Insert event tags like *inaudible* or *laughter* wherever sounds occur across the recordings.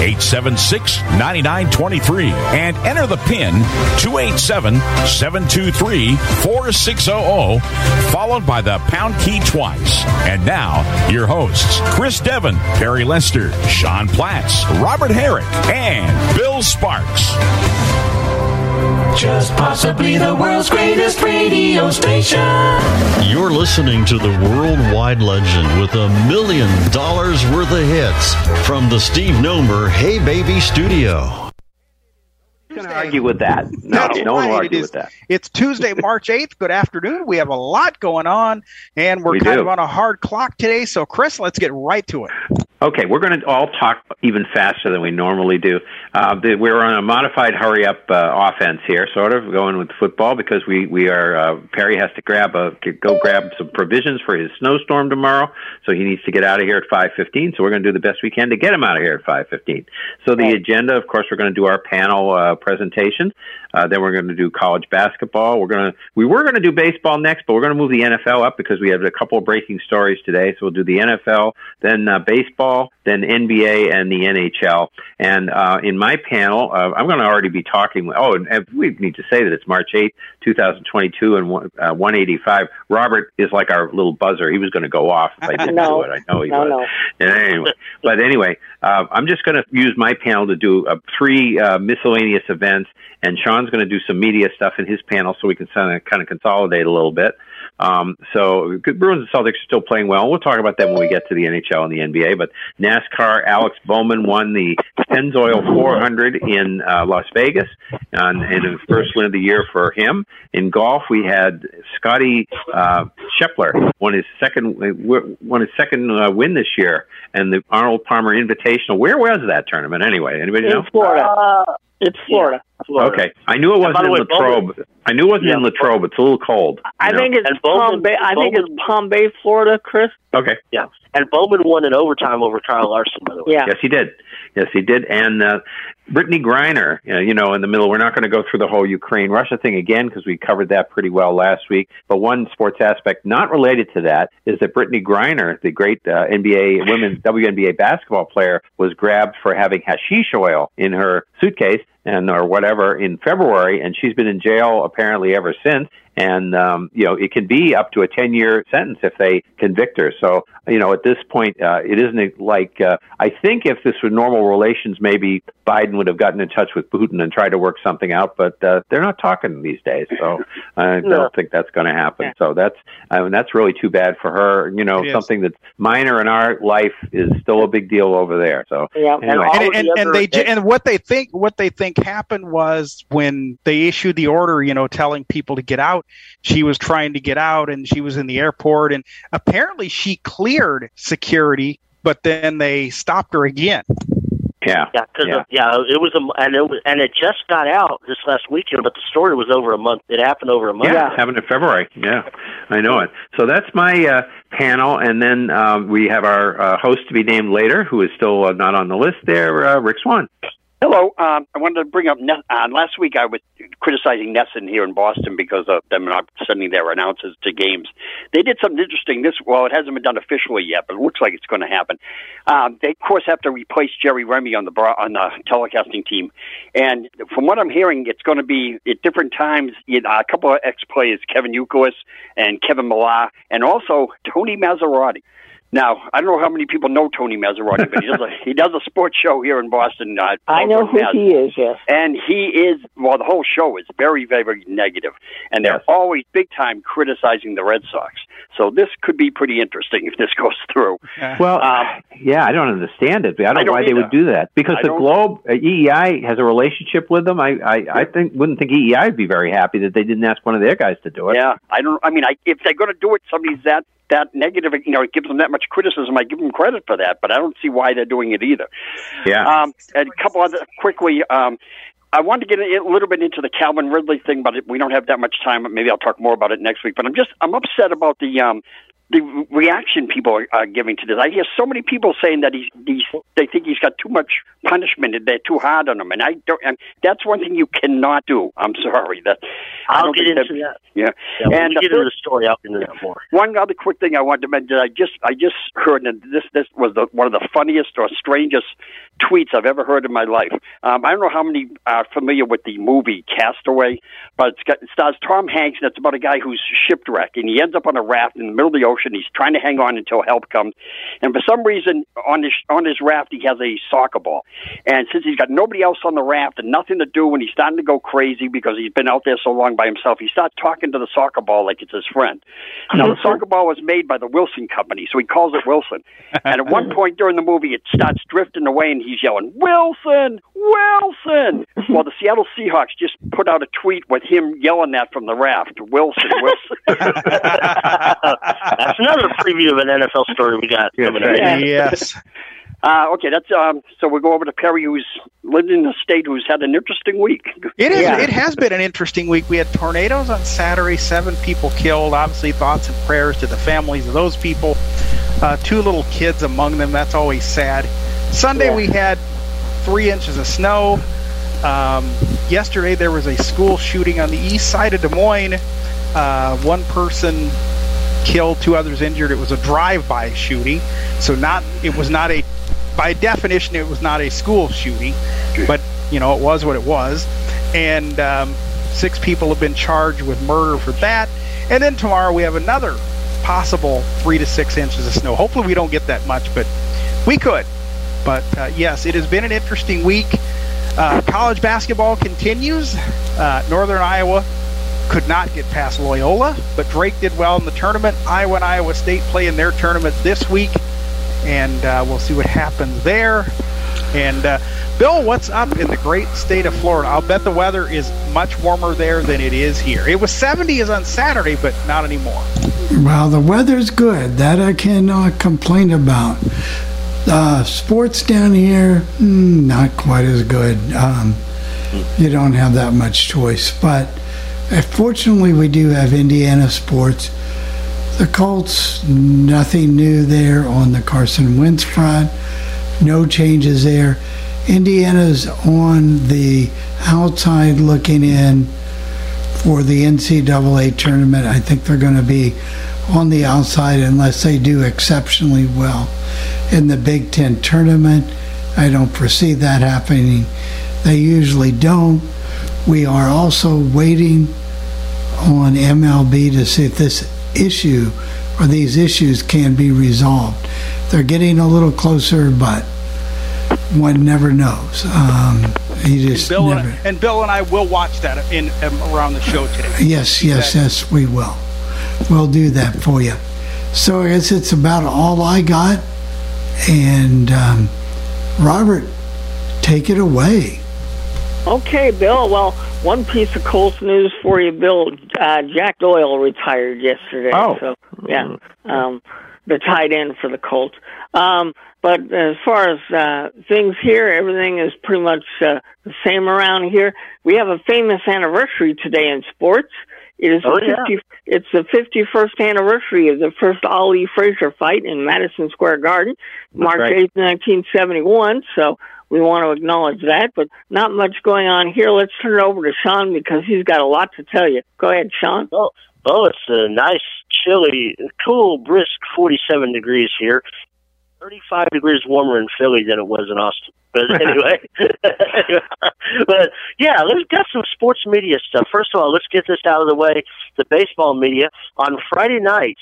876 9923 and enter the PIN 287 723 4600, followed by the pound key twice. And now, your hosts Chris Devon, Perry Lester, Sean Platts, Robert Herrick, and Bill Sparks. Just possibly the world's greatest radio station. You're listening to the worldwide legend with a million dollars worth of hits from the Steve Nomer Hey Baby studio. Going to argue with that. *laughs* No, no one will argue with that. It's Tuesday, March *laughs* 8th. Good afternoon. We have a lot going on, and we're We kind do. of on a hard clock today. So, Chris, let's get right to it. Okay, we're going to all talk even faster than we normally do. Uh, we're on a modified hurry up uh, offense here, sort of going with football because we we are uh, Perry has to grab a go grab some provisions for his snowstorm tomorrow, so he needs to get out of here at five fifteen. So we're going to do the best we can to get him out of here at five fifteen. So the agenda, of course, we're going to do our panel uh, presentation. Uh, then we're going to do college basketball. We're going to we were going to do baseball next, but we're going to move the NFL up because we have a couple of breaking stories today. So we'll do the NFL, then uh, baseball, then NBA and the NHL. And uh, in my panel, uh, I'm going to already be talking. With, Oh, and, and we need to say that it's March 8th, 2022, and one- uh, 185. Robert is like our little buzzer. He was going to go off if I *laughs* didn't No. do it. I know he No, was. no. Anyway, but anyway, uh, I'm just going to use my panel to do uh, three uh, miscellaneous events, and Sean's going to do some media stuff in his panel so we can kind of kind of consolidate a little bit. Um, so good- Bruins and Celtics are still playing well. We'll talk about them when we get to the NHL and the NBA. But NASCAR, Alex Bowman won the Pennzoil 400 in uh, Las Vegas, and, and the first win of the year for him. In golf, we had Scotty uh, Scheffler won his second won his second uh, win this year, and the Arnold Palmer Invitational. Where was that tournament anyway? Anybody know? In Florida. it's Florida. Okay, I knew it wasn't in way, Latrobe. I knew it wasn't in Latrobe. It's a little cold. I know? think it's Bowman- Palm Bay. I think it's Palm Bay, Florida, Chris. Okay. Yeah. And Bowman won in overtime over Kyle Larson, by the way. Yeah. Yes, he did. Yes, he did. And uh, Brittney Griner, uh, you know, in the middle. We're not going to go through the whole Ukraine Russia thing again because we covered that pretty well last week. But one sports aspect not related to that is that Brittney Griner, the great uh, NBA women's WNBA basketball player, was grabbed for having hashish oil in her suitcase and or whatever in February, and she's been in jail apparently ever since. And um, you know, it can be up to a ten-year sentence if they convict her. So you know, at this point, uh, it isn't like uh, I think if this were normal relations, maybe Biden would have gotten in touch with Putin and tried to work something out. But uh, they're not talking these days, so I No. don't think that's going to happen. So that's I mean, that's really too bad for her. You know, It is. something that's minor in our life is still a big deal over there. So Yeah. anyway, all and, of the and, and they and what they think what they think happened was when they issued the order, you know, telling people to get out. She was trying to get out, and she was in the airport, and apparently she cleared security, but then they stopped her again. yeah, Yeah, because Yeah. yeah. it was a and it was and it just got out this last weekend, but the story was over a month. It happened over a month. Yeah, it's happened in February. Yeah, I know it. So that's my uh, panel, and then um, we have our uh, host to be named later, who is still uh, not on the list there, uh, Rick Swan. Hello. Um, I wanted to bring up uh, last week. I was criticizing NESN here in Boston because of them not sending their announcers to games. They did something interesting. This well, it hasn't been done officially yet, but it looks like it's going to happen. Um, they of course have to replace Jerry Remy on the bro- on the telecasting team, and from what I'm hearing, it's going to be at different times. You know, a couple of ex players, Kevin Youkilis and Kevin Millar, and also Tony Massarotti. Now, I don't know how many people know Tony Massarotti, but he does a *laughs* he does a sports show here in Boston. Uh, I know who Maz. he is. Yes. And he is well. The whole show is very, very very negative, and they're always big time criticizing the Red Sox. So this could be pretty interesting if this *laughs* goes through. *laughs* Well, Um, yeah, I don't understand it. I don't, I know don't why they would do that. Because I the Globe, uh, EEI has a relationship with them. I, I, I think wouldn't think EEI would be very happy that they didn't ask one of their guys to do it. Yeah, I don't. I mean, I, if they're going to do it, somebody's that that negative. You know, it gives them that much criticism. I give them credit for that, but I don't see why they're doing it either. Yeah. Um, and a couple other quickly. Um, I wanted to get a little bit into the Calvin Ridley thing, but we don't have that much time. Maybe I'll talk more about it next week. But I'm just I'm upset about the um, the reaction people are, are giving to this. I hear so many people saying that he's, he's they think he's got too much punishment and they're too hard on him, and I don't. And that's one thing you cannot do. I'm sorry that I I'll don't get into that. Yeah, Yeah, when and the get into the story, I'll get into that more. one other quick thing I wanted to mention. I just I just heard that this this was the, one of the funniest or strangest tweets I've ever heard in my life. Um, I don't know how many are familiar with the movie Castaway, but it's got, it stars Tom Hanks, and it's about a guy who's shipwrecked, and he ends up on a raft in the middle of the ocean. He's trying to hang on until help comes, and for some reason on his on his raft he has a soccer ball, and since he's got nobody else on the raft and nothing to do, and he's starting to go crazy because he's been out there so long by himself, he starts talking to the soccer ball like it's his friend. Now the mm-hmm. soccer ball was made by the Wilson Company, so he calls it Wilson. And at one *laughs* point during the movie, it starts drifting away, and he's yelling, "Wilson, Wilson!" Well, the Seattle Seahawks just put out a tweet with him yelling that from the raft, "Wilson, Wilson." *laughs* *laughs* That's another preview of an NFL story we got coming up. Yes. *laughs* Uh, okay, that's um. So we'll go over to Perry, who's lived in the state, who's had an interesting week. It is. It has been an interesting week. We had tornadoes on Saturday. Seven people killed. Obviously, thoughts and prayers to the families of those people. Uh, two little kids among them. That's always sad. Sunday we had three inches of snow. Um, yesterday there was a school shooting on the east side of Des Moines. Uh, one person killed, two others injured. It was a drive-by shooting, so not. It was not a. By definition, it was not a school shooting, but you know it was what it was. And um, six people have been charged with murder for that. And then tomorrow we have another possible three to six inches of snow. Hopefully we don't get that much, but we could. But uh, yes, it has been an interesting week. Uh, college basketball continues. Uh, Northern Iowa could not get past Loyola, but Drake did well in the tournament. Iowa and Iowa State play in their tournament this week, and uh, we'll see what happens there. And uh, Bill, what's up in the great state of Florida? I'll bet the weather is much warmer there than it is here. It was 70 is on Saturday, but not anymore. Well, the weather's good. That I cannot complain about. Uh, sports down here, mm, not quite as good. Um, you don't have that much choice. But Uh, fortunately, we do have Indiana sports. The Colts, nothing new there on the Carson Wentz front. No changes there. Indiana's on the outside looking in for the NCAA tournament. I think they're going to be on the outside unless they do exceptionally well in the Big Ten tournament. I don't foresee that happening. They usually don't. We are also waiting on MLB to see if this issue or these issues can be resolved. They're getting a little closer, but one never knows. Um, you just Bill never. and, and Bill and I will watch that in um, around the show today. Yes, yes, yes, we will. We'll do that for you. So I guess it's about all I got. And um, Robert, take it away. Okay, Bill. Well, one piece of Colts news for you, Bill. Uh, Jack Doyle retired yesterday. Oh. So, yeah, um, the tight end for the Colts. Um, but as far as uh, things here, everything is pretty much uh, the same around here. We have a famous anniversary today in sports. It is Oh, the yeah. 50, it's the 51st anniversary of the first Ali Frazier fight in Madison Square Garden, March right. 8th, 1971. So we want to acknowledge that, but not much going on here. Let's turn it over to Sean because he's got a lot to tell you. Go ahead, Sean. Oh, oh, it's a nice, chilly, cool, brisk 47 degrees here. 35 degrees warmer in Philly than it was in Austin. But *laughs* anyway, *laughs* but yeah, let's get some sports media stuff. First of all, let's get this out of the way. The baseball media on Friday nights,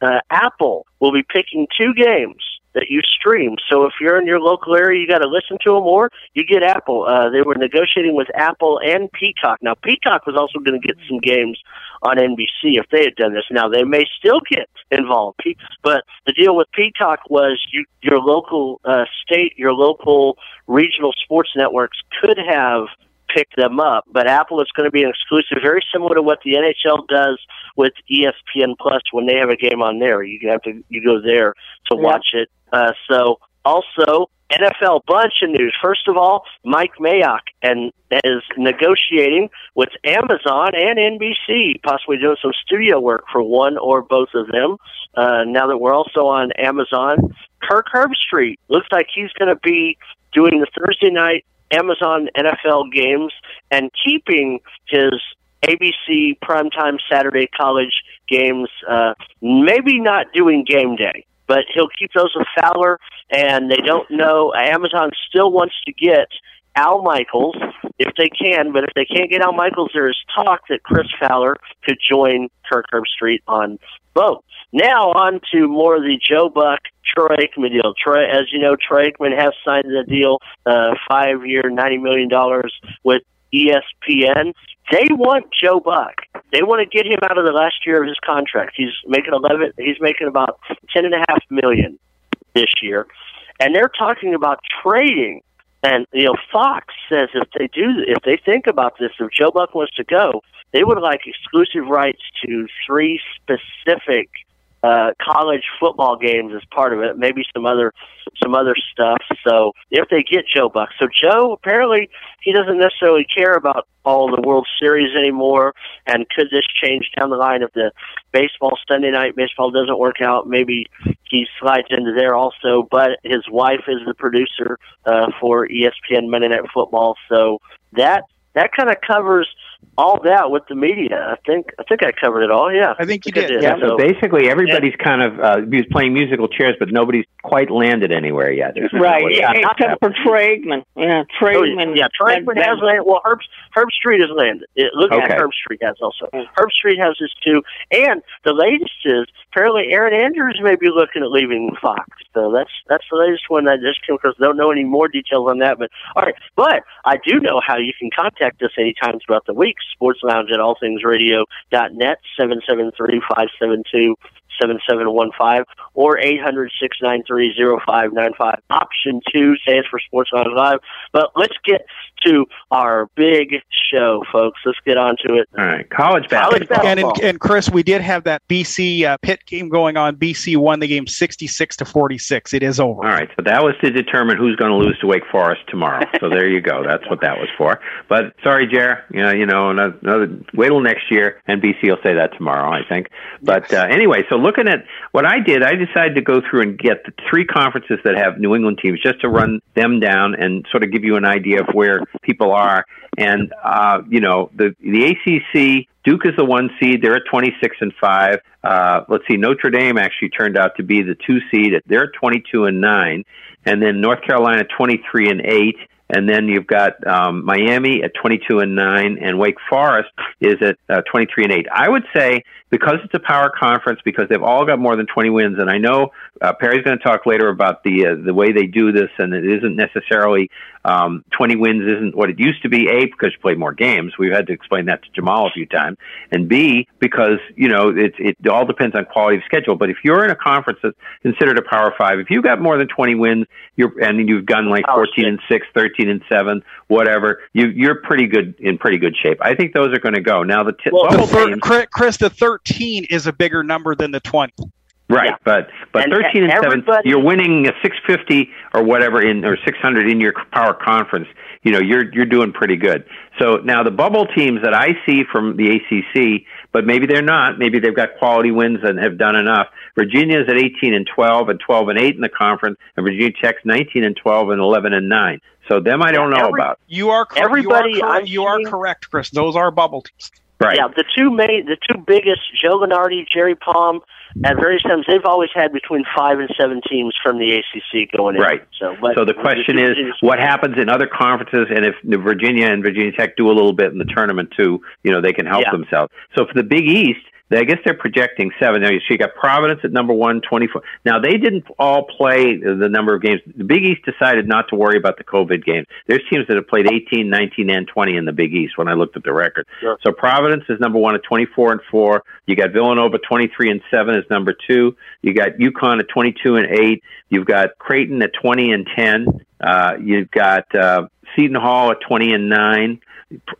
uh, Apple will be picking two games that you stream. So if you're in your local area, you got to listen to them, or you get Apple. Uh, they were negotiating with Apple and Peacock. Now Peacock was also going to get some games on NBC if they had done this. Now they may still get involved, but the deal with Peacock was you, your local uh, state, your local regional sports networks could have picked them up, but Apple is going to be an exclusive, very similar to what the NHL does with ESPN Plus when they have a game on there. You have to you go there to watch it. Uh, so also NFL bunch of news. First of all, Mike Mayock and is negotiating with Amazon and NBC, possibly doing some studio work for one or both of them. Uh, now that we're also on Amazon, Kirk Herbstreit looks like he's going to be doing the Thursday night Amazon NFL games and keeping his ABC primetime Saturday college games. Uh, maybe not doing game day, but he'll keep those with Fowler. And they don't know. Amazon still wants to get Al Michaels if they can, but if they can't get Al Michaels, there is talk that Chris Fowler could join Kirk Herbstreit on both. Now on to more of the Joe Buck Troy Aikman deal. Troy, as you know, Troy Aikman has signed the deal, uh, five year, ninety million dollars with ESPN. They want Joe Buck. They want to get him out of the last year of his contract. He's making eleven. He's making about ten and a half million this year, and they're talking about trading. And you know, Fox says if they do, if they think about this, if Joe Buck wants to go, they would like exclusive rights to three specific uh, college football games as part of it, maybe some other some other stuff. So if they get Joe Buck, so Joe apparently he doesn't necessarily care about all the World Series anymore. And could this change down the line if the baseball Sunday night baseball doesn't work out? Maybe he slides into there also. But his wife is the producer uh, for ESPN Monday Night Football, so that that kind of covers all that with the media. I think I think I covered it all. Yeah, I think you I did. did. Yeah, So- so basically everybody's kind of uh, he was playing musical chairs, but nobody's quite landed anywhere yet. *laughs* Right, Yeah, not except for Troy Aikman. Yeah, Troy Oh, yeah, Troy Aikman has landed. Well, Herb Herbstreit has landed. It, look Okay. at Herb Street has also. Herbstreit has his too. And the latest is apparently Erin Andrews may be looking at leaving Fox. So that's that's the latest one that just came across. Don't know any more details on that, but all right. But I do know how you can contact us anytime throughout the week. Sports Lounge at allthingsradio.net, seven seven three five seven two. 7715 or 800 693 0595. Option 2 stands for Sports Lounge Live. But let's get to our big show, folks. Let's get on to it. All right, college College basketball. And, basketball. and, and Chris, we did have that BC uh, Pitt game going on. BC won the game sixty-six to forty-six. It is over. All right, so that was to determine who's going to lose to Wake Forest tomorrow. So there you go. That's what that was for. But sorry, Jer. You know, you know, another, another wait till next year, and BC will say that tomorrow, I think. But uh, anyway, so looking at what I did, I decided to go through and get the three conferences that have New England teams, just to run them down and sort of give you an idea of where people are. And uh, you know, the the ACC. Duke is the one seed. They're at 26 and 5. Uh, let's see, Notre Dame actually turned out to be the two seed. They're at 22 and 9. And then North Carolina 23 and 8. And then you've got um, Miami at 22 and 9, and Wake Forest is at uh, 23 and 8. I would say because it's a power conference, because they've all got more than 20 wins. And I know uh, Perry's going to talk later about the uh, the way they do this, and it isn't necessarily um, 20 wins isn't what it used to be. A because you play more games, we've had to explain that to Jamal a few times, and B because you know it it all depends on quality of schedule. But if you're in a conference that's considered a Power Five, if you've got more than 20 wins, you're and you've gone like 14 and six, 13 and seven, whatever, you you're pretty good in pretty good shape. I think those are going to go. Now the t- well, the thir- teams, Chris, the third 13 is a bigger number than the 20. Right, yeah. but but and, 13 and 7 you're winning a 650 or whatever in or 600 in your power conference. You know, you're you're doing pretty good. So now the bubble teams that I see from the ACC, but maybe they're not, maybe they've got quality wins and have done enough. Virginia's at 18 and 12 and 12 and 8 in the conference and Virginia Tech's 19 and 12 and 11 and 9. So them I don't know Every, about. You are, cor- Everybody you are, cor- you are correct, Chris. Those are bubble teams. Right. Yeah, the two main, the two biggest, Joe Lunardi, Jerry Palm, at various times they've always had between five and seven teams from the ACC going in. Right. So, but so the question is, what happens in other conferences, and if Virginia and Virginia Tech do a little bit in the tournament too, you know, they can help Yeah. themselves. So for the Big East, I guess they're projecting seven. Now, so you got Providence at number one, 24. Now, they didn't all play the number of games. The Big East decided not to worry about the COVID games. There's teams that have played 18, 19, and 20 in the Big East when I looked at the record. Sure. So Providence is number one at 24 and 4. You got Villanova 23 and 7 is number two. You got UConn at 22 and 8. You've got Creighton at 20 and 10. Uh, you've got uh, Seton Hall at 20 and 9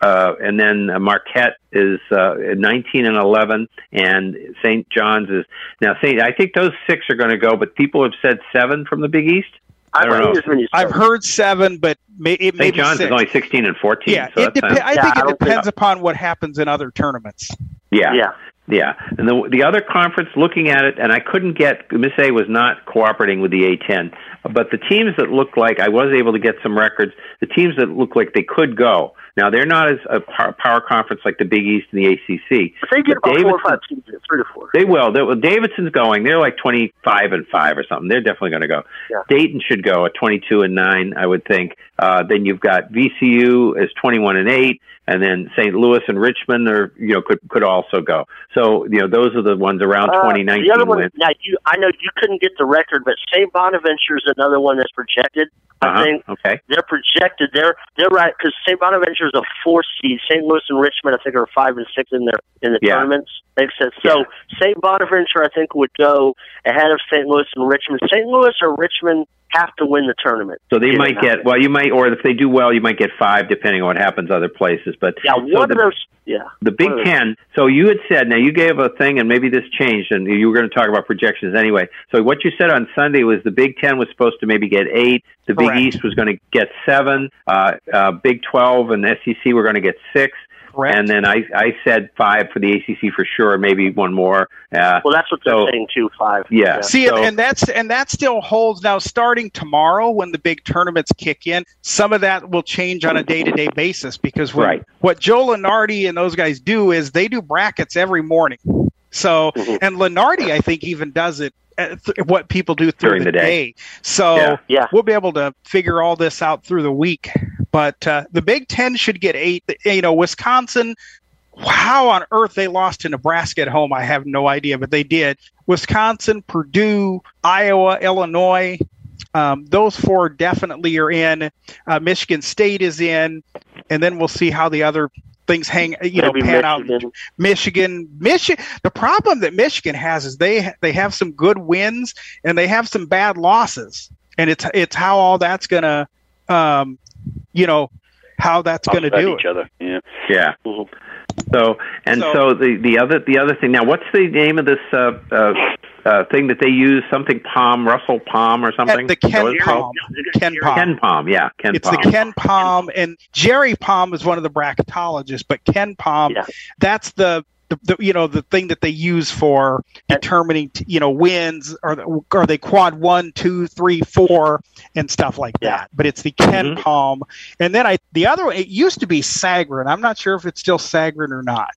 uh, and then Marquette is uh, 19 and 11, and St. John's is now St. I think those six are going to go, but people have said seven from the Big East. I don't know. I've heard seven, but may, it may St. be John's six. is only 16 and 14. Yeah, so it that's depe- not- I think it depends upon what happens in other tournaments. Yeah. Yeah. Yeah. And the the other conference looking at it and I couldn't get Miss A was not cooperating with the A10, but the teams that looked like I was able to get some records, the teams that look like they could go. Now they're not as a power conference like the Big East and the ACC. But they get But about four or five teams, three to four. They will. They, well, Davidson's going. They're like twenty five and five or something. They're definitely going to go. Yeah. Dayton should go at twenty two and nine, I would think. Uh, then you've got VCU as twenty one and eight, and then St. Louis and Richmond are you know could could also go. So you know those are the ones around Uh, twenty nineteen the other one, wins. now you, I know you couldn't get the record, but St. Bonaventure is another one that's projected. I Uh-huh. think Okay. they're projected. They're they're right because St. Bonaventure is a four seed. St. Louis and Richmond, I think, are five and six in their in the Yeah. tournaments. They said so. St. Bonaventure, I think, would go ahead of St. Louis and Richmond. St. Louis or Richmond have to win the tournament. So they might get well. You might, or if they do well, you might get five, depending on what happens other places. But Yeah, so one the, of those. Yeah, the Big one of those. Ten. So you had said now you gave a thing, and maybe this changed, and you were going to talk about projections anyway. So what you said on Sunday was the Big Ten was supposed to maybe get eight. The Correct. Big East was going to get seven. Uh, uh, Big Twelve and SEC were going to get six. Correct. And then I I said five for the ACC for sure, maybe one more. Uh, Well, that's what they're so- saying too. Five. Yeah. See, So- and that's and that still holds now. Starting tomorrow, when the big tournaments kick in, some of that will change on a day-to-day basis because when, Right. what Joe Lunardi and those guys do is they do brackets every morning. So, Mm-hmm. and Lunardi, I think, even does it. Th- what people do through During the day. So Yeah. Yeah. we'll be able to figure all this out through the week. But uh, the Big Ten should get eight. You know, Wisconsin. How on earth they lost to Nebraska at home? I have no idea, but they did. Wisconsin, Purdue, Iowa, Illinois. Um, those four definitely are in. Uh, Michigan State is in, and then we'll see how the other things hang. You know, Maybe pan out. Michigan. Michigan, Michigan. The problem that Michigan has is they they have some good wins and they have some bad losses, and it's it's how all that's gonna, um, you know, how that's gonna do each it. other. Yeah. Yeah. Mm-hmm. So and So- so, the the other the other thing now, what's the name of this uh, uh, uh, thing that they use? Something Palm, Russell Palm, or something? The Ken What is? Palm, KenPom. Ken Palm, yeah, KenPom. it's Palm. the KenPom, and Jerry Palm is one of the bracketologists, but KenPom, Yeah. that's the, the, the you know the thing that they use for determining t- you know wins are the, are they quad one, two, three, four, and stuff like Yeah. that. But it's the Ken Mhm. Palm, and then I the other one it used to be Sagarin. I'm not sure if it's still Sagarin or not.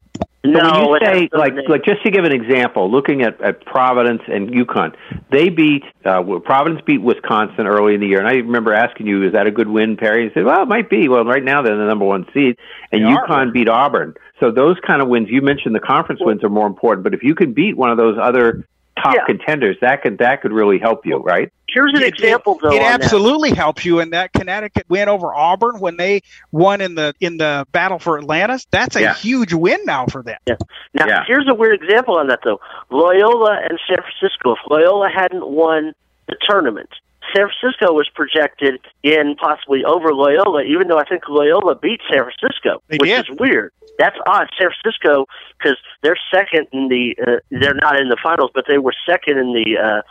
So No, when you say like name. like just to give an example, looking at, at Providence and UConn, they beat uh, Providence beat Wisconsin early in the year, and I remember asking you, "Is that a good win, Perry?" You said, "Well, it might be." Well, right now they're the number one seed, and They are. UConn beat Auburn. So those kind of wins, you mentioned the conference wins are more important, but if you can beat one of those other top Yeah. contenders, that could that could really help you, right? Here's an It- example, though. It on that. absolutely helps you in that Connecticut win over Auburn when they won in the in the battle for Atlantis. That's a Yeah. huge win now for them. Yeah. Now, Yeah. here's a weird example on that, though. Loyola and San Francisco. If Loyola hadn't won the tournament, San Francisco was projected in possibly over Loyola, even though I think Loyola beat San Francisco, They which did. is weird. That's odd. San Francisco, because they're second in the, uh, they're not in the finals, but they were second in the uh,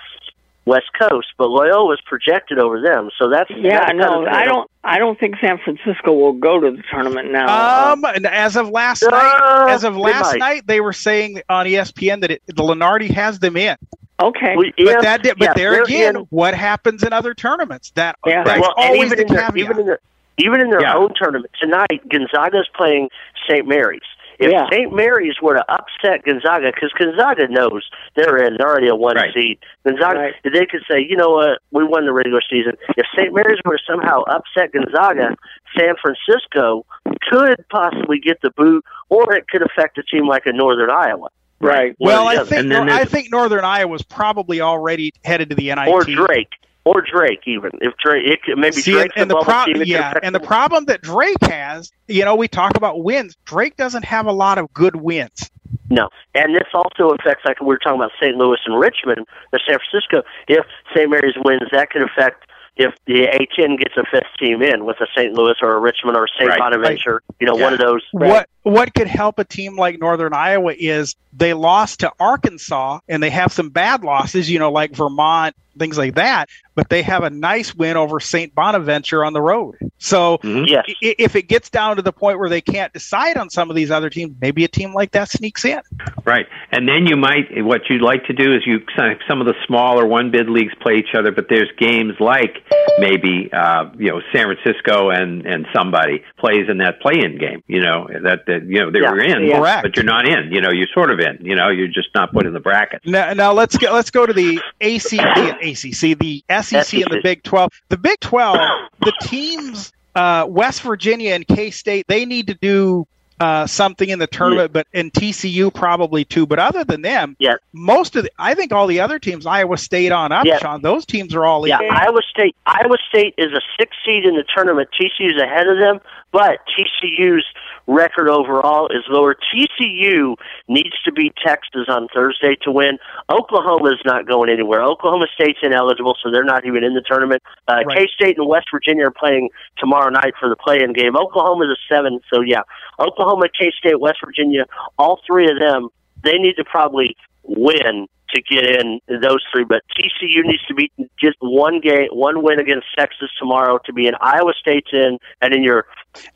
West Coast. But Loyola was projected over them, so that's Yeah, that's no, kind of- I don't. I don't think San Francisco will go to the tournament now. Um, and as of last Uh, night, as of last might. night, they were saying on ESPN that it, the Lunardi has them in. okay. We- But yeah, that, did, but yeah, there again, in- what happens in other tournaments? That Yeah. that's well, and always even the in their, caveat. even in their even in their Yeah. own tournament tonight, Gonzaga's playing St. Mary's. If Yeah. St. Mary's were to upset Gonzaga, because Gonzaga knows they're in, they're already a one Right. seed. Gonzaga, Right. they could say, you know what, we won the regular season. If St. Mary's were to somehow upset Gonzaga, San Francisco could possibly get the boot, or it could affect a team like a Northern Iowa. Right. Well, I think other. Nor- I think Northern Iowa was probably already headed to the NIT. or Drake, or Drake even. If Drake, it could, maybe See, Drake's and a the bubble pro- team. yeah, and the problem that Drake has, you know, we talk about wins. Drake doesn't have a lot of good wins. No, and this also affects, like we were talking about St. Louis and Richmond, the San Francisco. If St. Mary's wins, that could affect if the A10 gets a fifth team in with a St. Louis or a Richmond or a St. Right. Bonaventure. You know, Yeah. one of those. What what could help a team like Northern Iowa is they lost to Arkansas and they have some bad losses, you know, like Vermont, things like that, but they have a nice win over St. Bonaventure on the road. So Yes. if it gets down to the point where they can't decide on some of these other teams, maybe a team like that sneaks in. Right, and then you might. What you'd like to do is you some of the smaller one bid leagues play each other, but there's games like maybe uh, you know San Francisco and and somebody plays in that play-in game. You know that that you know they Yeah, were in, correct. but you're not in. You know you're sort of in. You know you're just not put in the bracket. Now, now let's get let's go to the AC, the ACC, the SEC, and the Big Twelve. The Big Twelve, the teams, uh, West Virginia and K State, they need to do uh, something in the tournament, but in TCU probably too. But other than them, yeah. most of the, I think all the other teams, Iowa State on up, Yeah. Sean, those teams are all Yeah. Iowa State. Iowa State is a six seed in the tournament. TCU's ahead of them, but TCU's record overall is lower. TCU needs to beat Texas on Thursday to win. Oklahoma's not going anywhere. Oklahoma State's ineligible, so they're not even in the tournament. Uh, Right. K State and West Virginia are playing tomorrow night for the play-in game. Oklahoma's a seven, so yeah, Oklahoma, K State, West Virginia, all three of them, they need to probably win to get in those three. But TCU needs to be just one game, one win against Texas tomorrow to be in. Iowa State's in, and in your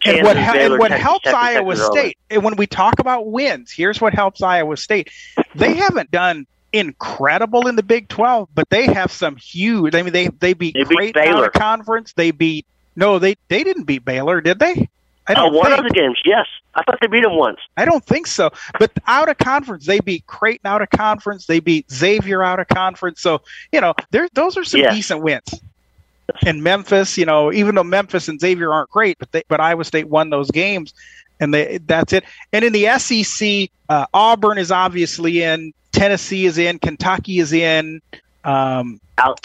And what, and what Texas helps and Iowa Texas. State, and when we talk about wins, here's what helps Iowa State. They haven't done incredible in the Big 12, but they have some huge. I mean, they they beat, They beat Creighton out Baylor. of conference. They beat no, they they didn't beat Baylor, did they? I Uh, don't one think. of the games, yes. I thought they beat them once. I don't think so. But out of conference, they beat Creighton out of conference. They beat Xavier out of conference. So you know, there those are some Yes. decent wins. And Memphis, you know, even though Memphis and Xavier aren't great, but they, but Iowa State won those games, and they, that's it. And in the SEC, uh, Auburn is obviously in. Tennessee is in. Kentucky is in. Um,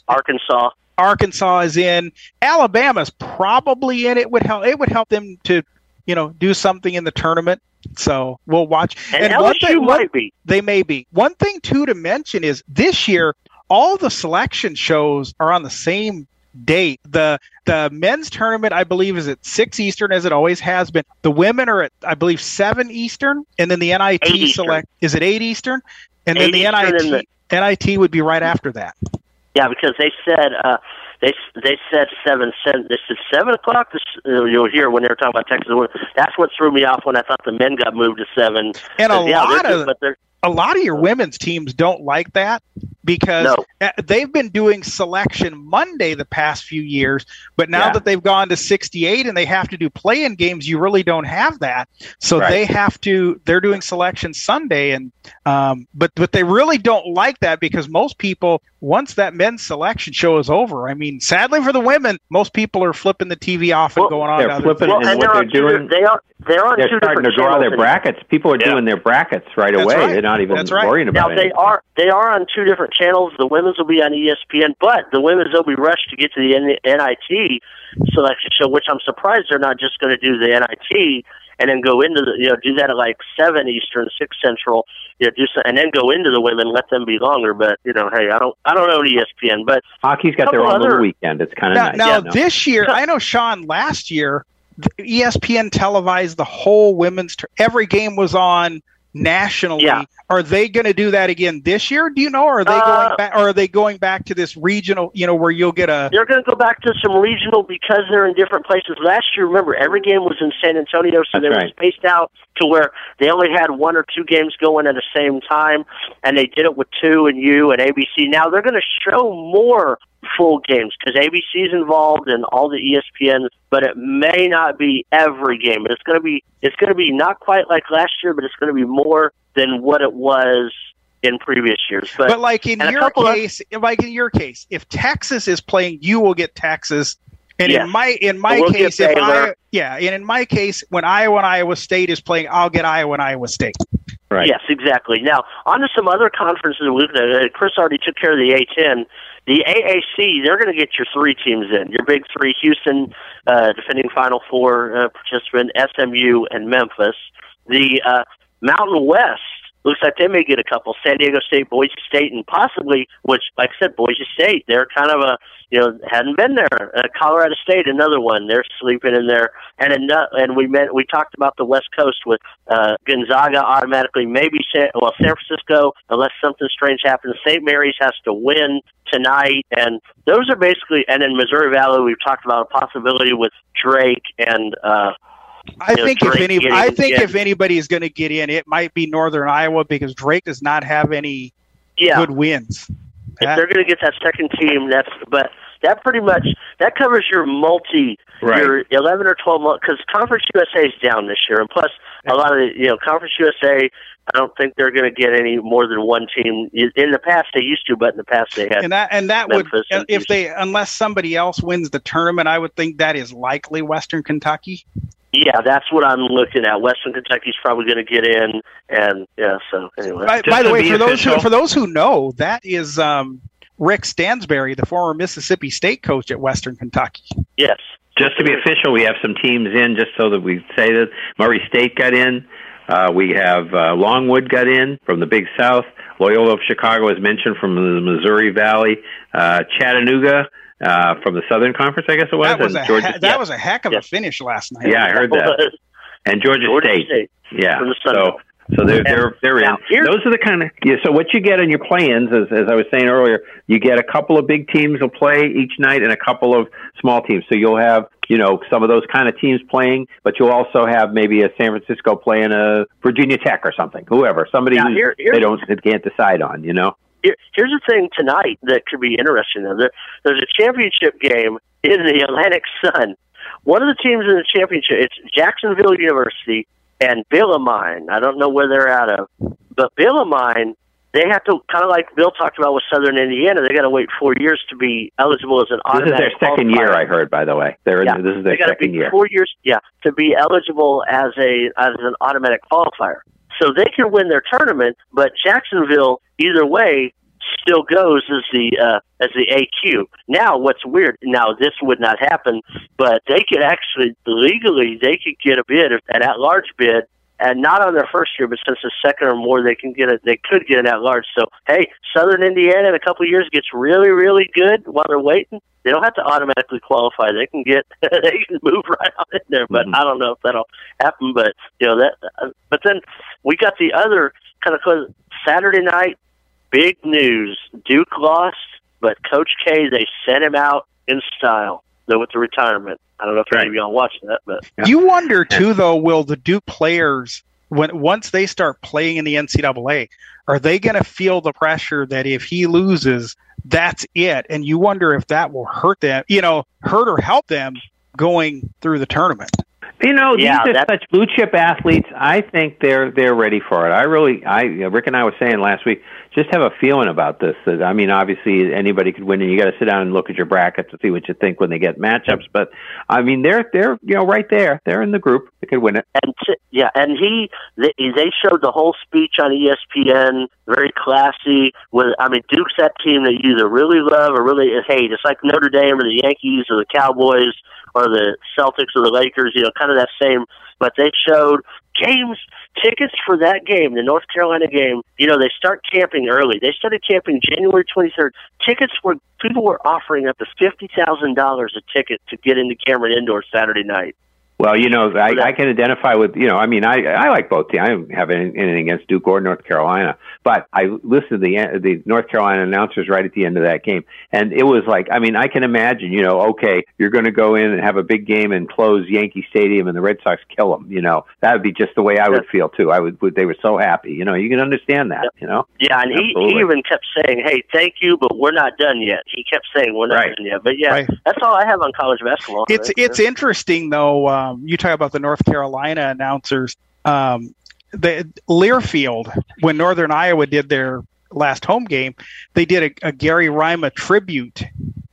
Arkansas. Arkansas is in. Alabama's probably in. It would help. It would help them to, you know, do something in the tournament. So we'll watch. And, one LSU thing- might be. they may be. One thing too to mention is this year all the selection shows are on the same date. The the men's tournament I believe is at six Eastern as it always has been. The women are at I believe seven Eastern, and then the NIT select is it eight Eastern, and then the Eastern NIT and NIT would be right after that. Yeah, because they said uh, they they said seven seven. They said seven o'clock. This, you'll hear when they were talking about Texas. That's what threw me off when I thought the men got moved to seven. And a yeah, lot of a lot of your women's teams don't like that because No. uh, they've been doing selection Monday the past few years, but now Yeah. that they've gone to 68 and they have to do play-in games, you really don't have that. So Right. they have to they're doing selection Sunday and um but but they really don't like that because most people once that men's selection show is over, I mean, sadly for the women, most people are flipping the TV off and Well, going on they're to other flipping things. and what they're they're on two doing- They are they're on They're two starting to different draw their brackets. People are Yeah. doing their brackets right That's away. right. They're not even That's right. worrying Now about they it. are they are on two different channels. The women's will be on ESPN, but the women's will be rushed to get to the NIT selection show, which I'm surprised they're not just going to do the NIT and then go into the you know do that at like seven Eastern, six Central, you know, do some, and then go into the women, let them be longer. But you know, hey, I don't I don't know ESPN, but Hockey's got their couple own little weekend. It's kind of now, nice. now Yeah, no. this year, I know Sean. Last year, ESPN televised the whole women's. Tur- every game was on nationally. Yeah. Are they going to do that again this year? Do you know? Or are they Uh, going back? Or are they going back to this regional? You know, where you'll get a. They're going to go back to some regional because they're in different places. Last year, remember, every game was in San Antonio, so That's they were spaced out to where they only had one or two games going at the same time, and they did it with two and you and ABC. Now they're going to show more full games because ABC is involved and all the ESPN, but it may not be every game. But it's going to be it's going to be not quite like last year, but it's going to be more than what it was in previous years. But, But like in your couple of- case, like in your case, if Texas is playing, you will get Texas. And Yes. in my in my We'll case, if I yeah, and in my case, when Iowa and Iowa State is playing, I'll get Iowa and Iowa State. Right. Yes, exactly. Now, on to some other conferences. We've uh, Chris already took care of the A10. The AAC, they're going to get your three teams in. Your big three: Houston, uh, defending Final Four uh, participant, SMU, and Memphis. The uh, Mountain West looks like they may get a couple. San Diego State, Boise State, and possibly, which, like I said, Boise State. They're kind of a you know hadn't been there. Uh, Colorado State, another one. They're sleeping in there. And enough, and we met. We talked about the West Coast with uh, Gonzaga automatically. Maybe San, well San Francisco, unless something strange happens. St. Mary's has to win tonight, and those are basically. And in Missouri Valley, we've talked about a possibility with Drake and. uh I think Drake if any, I think in. if anybody is going to get in, it might be Northern Iowa because Drake does not have any yeah. good wins. if they're going to get that second team, that's but that pretty much that covers your multi Right. your eleven or twelve months because Conference USA is down this year, and plus a lot of the, you know Conference USA. I don't think they're going to get any more than one team. In the past, they used to, but in the past they had and that and that Memphis would and if they unless somebody else wins the tournament, I would think that is likely Western Kentucky. Yeah, that's what I'm looking at. Western Kentucky's probably going to get in, and yeah. So anyway, By, by the way, for those who, for those who know, that is um, Rick Stansbury, the former Mississippi State coach at Western Kentucky. Yes. Just to be official, we have some teams in, just so that we say that Murray State got in. Uh, we have uh, Longwood got in from the Big South. Loyola of Chicago, as mentioned, from the Missouri Valley. Uh, Chattanooga uh, from the Southern Conference, I guess it was. That was a Georgia, he- that was a heck of a finish last night. yeah, I heard that. And Georgia, Georgia State. State. Yeah. From the Sun So so they're they're they're in. Now, here's- Those are the kind of yeah. So what you get in your play-ins, as as I was saying earlier, you get a couple of big teams will play each night, and a couple of small teams. So you'll have you know some of those kind of teams playing, but you'll also have maybe a San Francisco playing a Virginia Tech or something, whoever, somebody Now, here- they don't they can't decide on. You know. Here, here's the thing tonight that could be interesting. Though. There, there's a championship game in the Atlantic Sun. One of the teams in the championship, it's Jacksonville University and Bellarmine. I don't know where they're out of, but Bellarmine, they have to kind of like Bill talked about with Southern Indiana. They got to wait four years to be eligible as an This is their second year. I heard. By the way, they're in, Yeah, this is their gotta second year. Four years, yeah, to be eligible as a as an automatic qualifier. So they can win their tournament, but Jacksonville, either way, still goes as the uh, as the AQ. Now, what's weird? Now, this would not happen, but they could actually legally they could get a bid, an at large bid, and not on their first year, but since the second or more, they can get it. They could get an at large. So, hey, Southern Indiana in a couple of years gets really, really good while they're waiting. They don't have to automatically qualify. They can get *laughs* they can move right on in there. But I don't know if that'll happen. But you know that. Uh, but then we got the other kind of Saturday night big news. Duke lost, but Coach K they sent him out in style. Though with the retirement, I don't know if any of y'all watched that, but You wonder too, though, will the Duke players when once they start playing in the NCAA, are they going to feel the pressure that if he loses, that's it? And you wonder if that will hurt them, you know, hurt or help them going through the tournament. You know, Yeah, these are that's- such blue chip athletes. I think they're they're ready for it. I really, I Rick and I were saying last week, just have a feeling about this. I mean, obviously anybody could win, and you got to sit down and look at your bracket to see what you think when they get matchups. But I mean, they're they're you know right there. They're in the group. They could win it. and t- yeah, and he they, they showed the whole speech on ESPN, very classy. With I mean, Duke's that team that you either really love or really hate. It's like Notre Dame or the Yankees or the Cowboys or the Celtics or the Lakers. You know, kind of that same. But they showed games tickets for that game, the North Carolina game. You know, they start camping early. They started camping January twenty third. Tickets were people were offering up to fifty thousand dollars a ticket to get into Cameron Indoor Saturday night. Well, you know, I, I can identify with you know. I mean, I I like both teams. I don't have anything against Duke or North Carolina, but I listened to the the North Carolina announcers right at the end of that game, and it was like, I mean, I can imagine, you know, okay, you're going to go in and have a big game and close Yankee Stadium, and the Red Sox kill them. You know, that would be just the way I would feel too. I would. would they were so happy. You know, you can understand that. You know. Yeah, and he, Absolutely. he even kept saying, "Hey, thank you, but we're not done yet." He kept saying, "We're not Right. done yet." But yeah, Right. that's all I have on college basketball. It's Right? it's interesting though. Uh, Um, you talk about the North Carolina announcers. Um, the Learfield when Northern Iowa did their last home game, they did a, a Gary Rima tribute,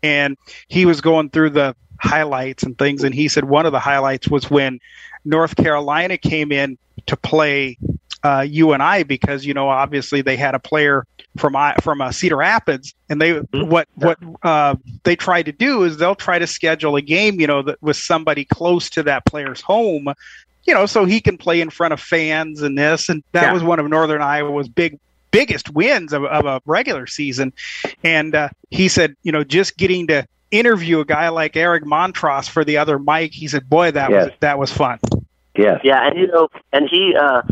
and he was going through the highlights and things, and he said one of the highlights was when North Carolina came in to play uh, you and I because you know obviously they had a player from from uh, Cedar Rapids, and they mm-hmm. what what uh, they try to do is they'll try to schedule a game, you know, that with somebody close to that player's home, you know, so he can play in front of fans and this, and that yeah. was one of Northern Iowa's big biggest wins of, of a regular season, and uh, he said, you know, just getting to interview a guy like Eric Montross for the other Mike, he said, boy, that yes. was that was fun. Yes. Yeah, and you know, and he, uh,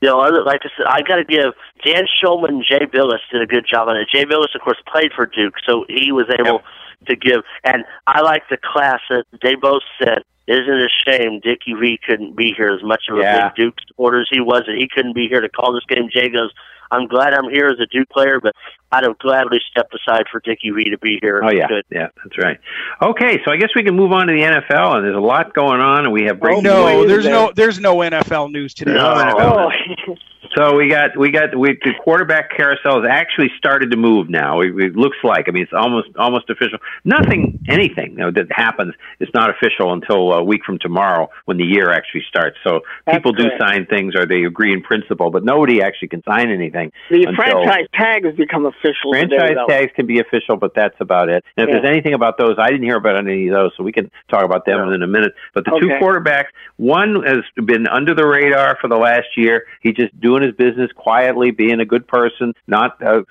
you know, like I said, I got to give Dan Shulman and Jay Bilas did a good job on it. Jay Bilas, of course, played for Duke, so he was able yep. To give. And I like the class that they both said. Isn't it a shame Dickie V couldn't be here as much of a yeah. big Duke supporter as he was, and he couldn't be here to call this game? Jay goes, I'm glad I'm here as a Duke player, but I'd have gladly stepped aside for Dickie V to be here. Oh yeah, Good. yeah, that's right. Okay, so I guess we can move on to the NFL, and there's a lot going on, and we have breaking. Oh, no, there's no there's no NFL news today. No, oh. no. NFL. *laughs* So we got we got we the quarterback carousel has actually started to move now. It, it looks like I mean it's almost almost official. Nothing anything you know, that happens is not official until a week from tomorrow when the year actually starts. So people do sign things or they agree in principle, but nobody actually can sign anything. The franchise tag has become official. Franchise today, tags can be official, but that's about it. And if yeah. there's anything about those, I didn't hear about any of those, so we can talk about them yeah. in a minute. But the okay. two quarterbacks, one has been under the radar for the last year. He just doing his business quietly, being a good person, not uh,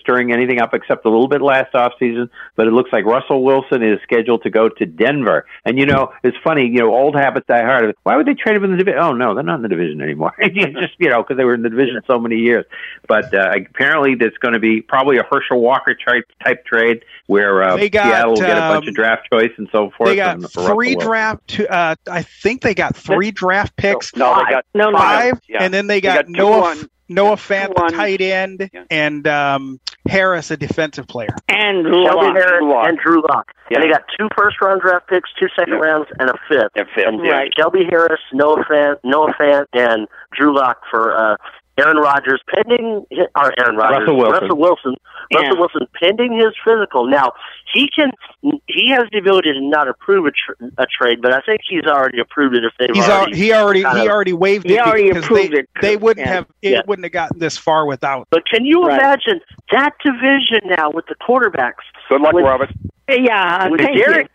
stirring anything up except a little bit last off season. But it looks like Russell Wilson is scheduled to go to Denver. And you know, it's funny. You know, old habits die hard. Why would they trade him in the division? Oh no, they're not in the division anymore. *laughs* just you know, because they were in the division so many years. But uh, apparently, there's going to be probably a Herschel Walker type type trade where uh, got, Seattle will get a bunch of um, draft choice and so forth. They got three draft. Uh, I think they got three draft picks. No, no they got no, no, five, yeah. and then they got, they got Noah. Noah Fant, the tight end, yeah. and um, Harris, a defensive player, and Drew Lock. Harris and Drew Lock. Yeah. And they got two first round draft picks, two second yeah. rounds, and a fifth. A fifth. And right. Shelby Harris, Noah Fant, Noah Fant, and Drew Lock for uh, Aaron Rodgers pending, or Aaron Rodgers, Russell Wilson, Russell Wilson, yeah. Russell Wilson pending his physical. Now he can, he has the ability to not approve a, tr- a trade, but I think he's already approved it. If they he's already, he already he of, already waived he it already approved they, it. They wouldn't yeah. have it yeah. wouldn't have gotten this far without. But can you right. imagine that division now with the quarterbacks? Good luck, with, Robert. Yeah, with Derek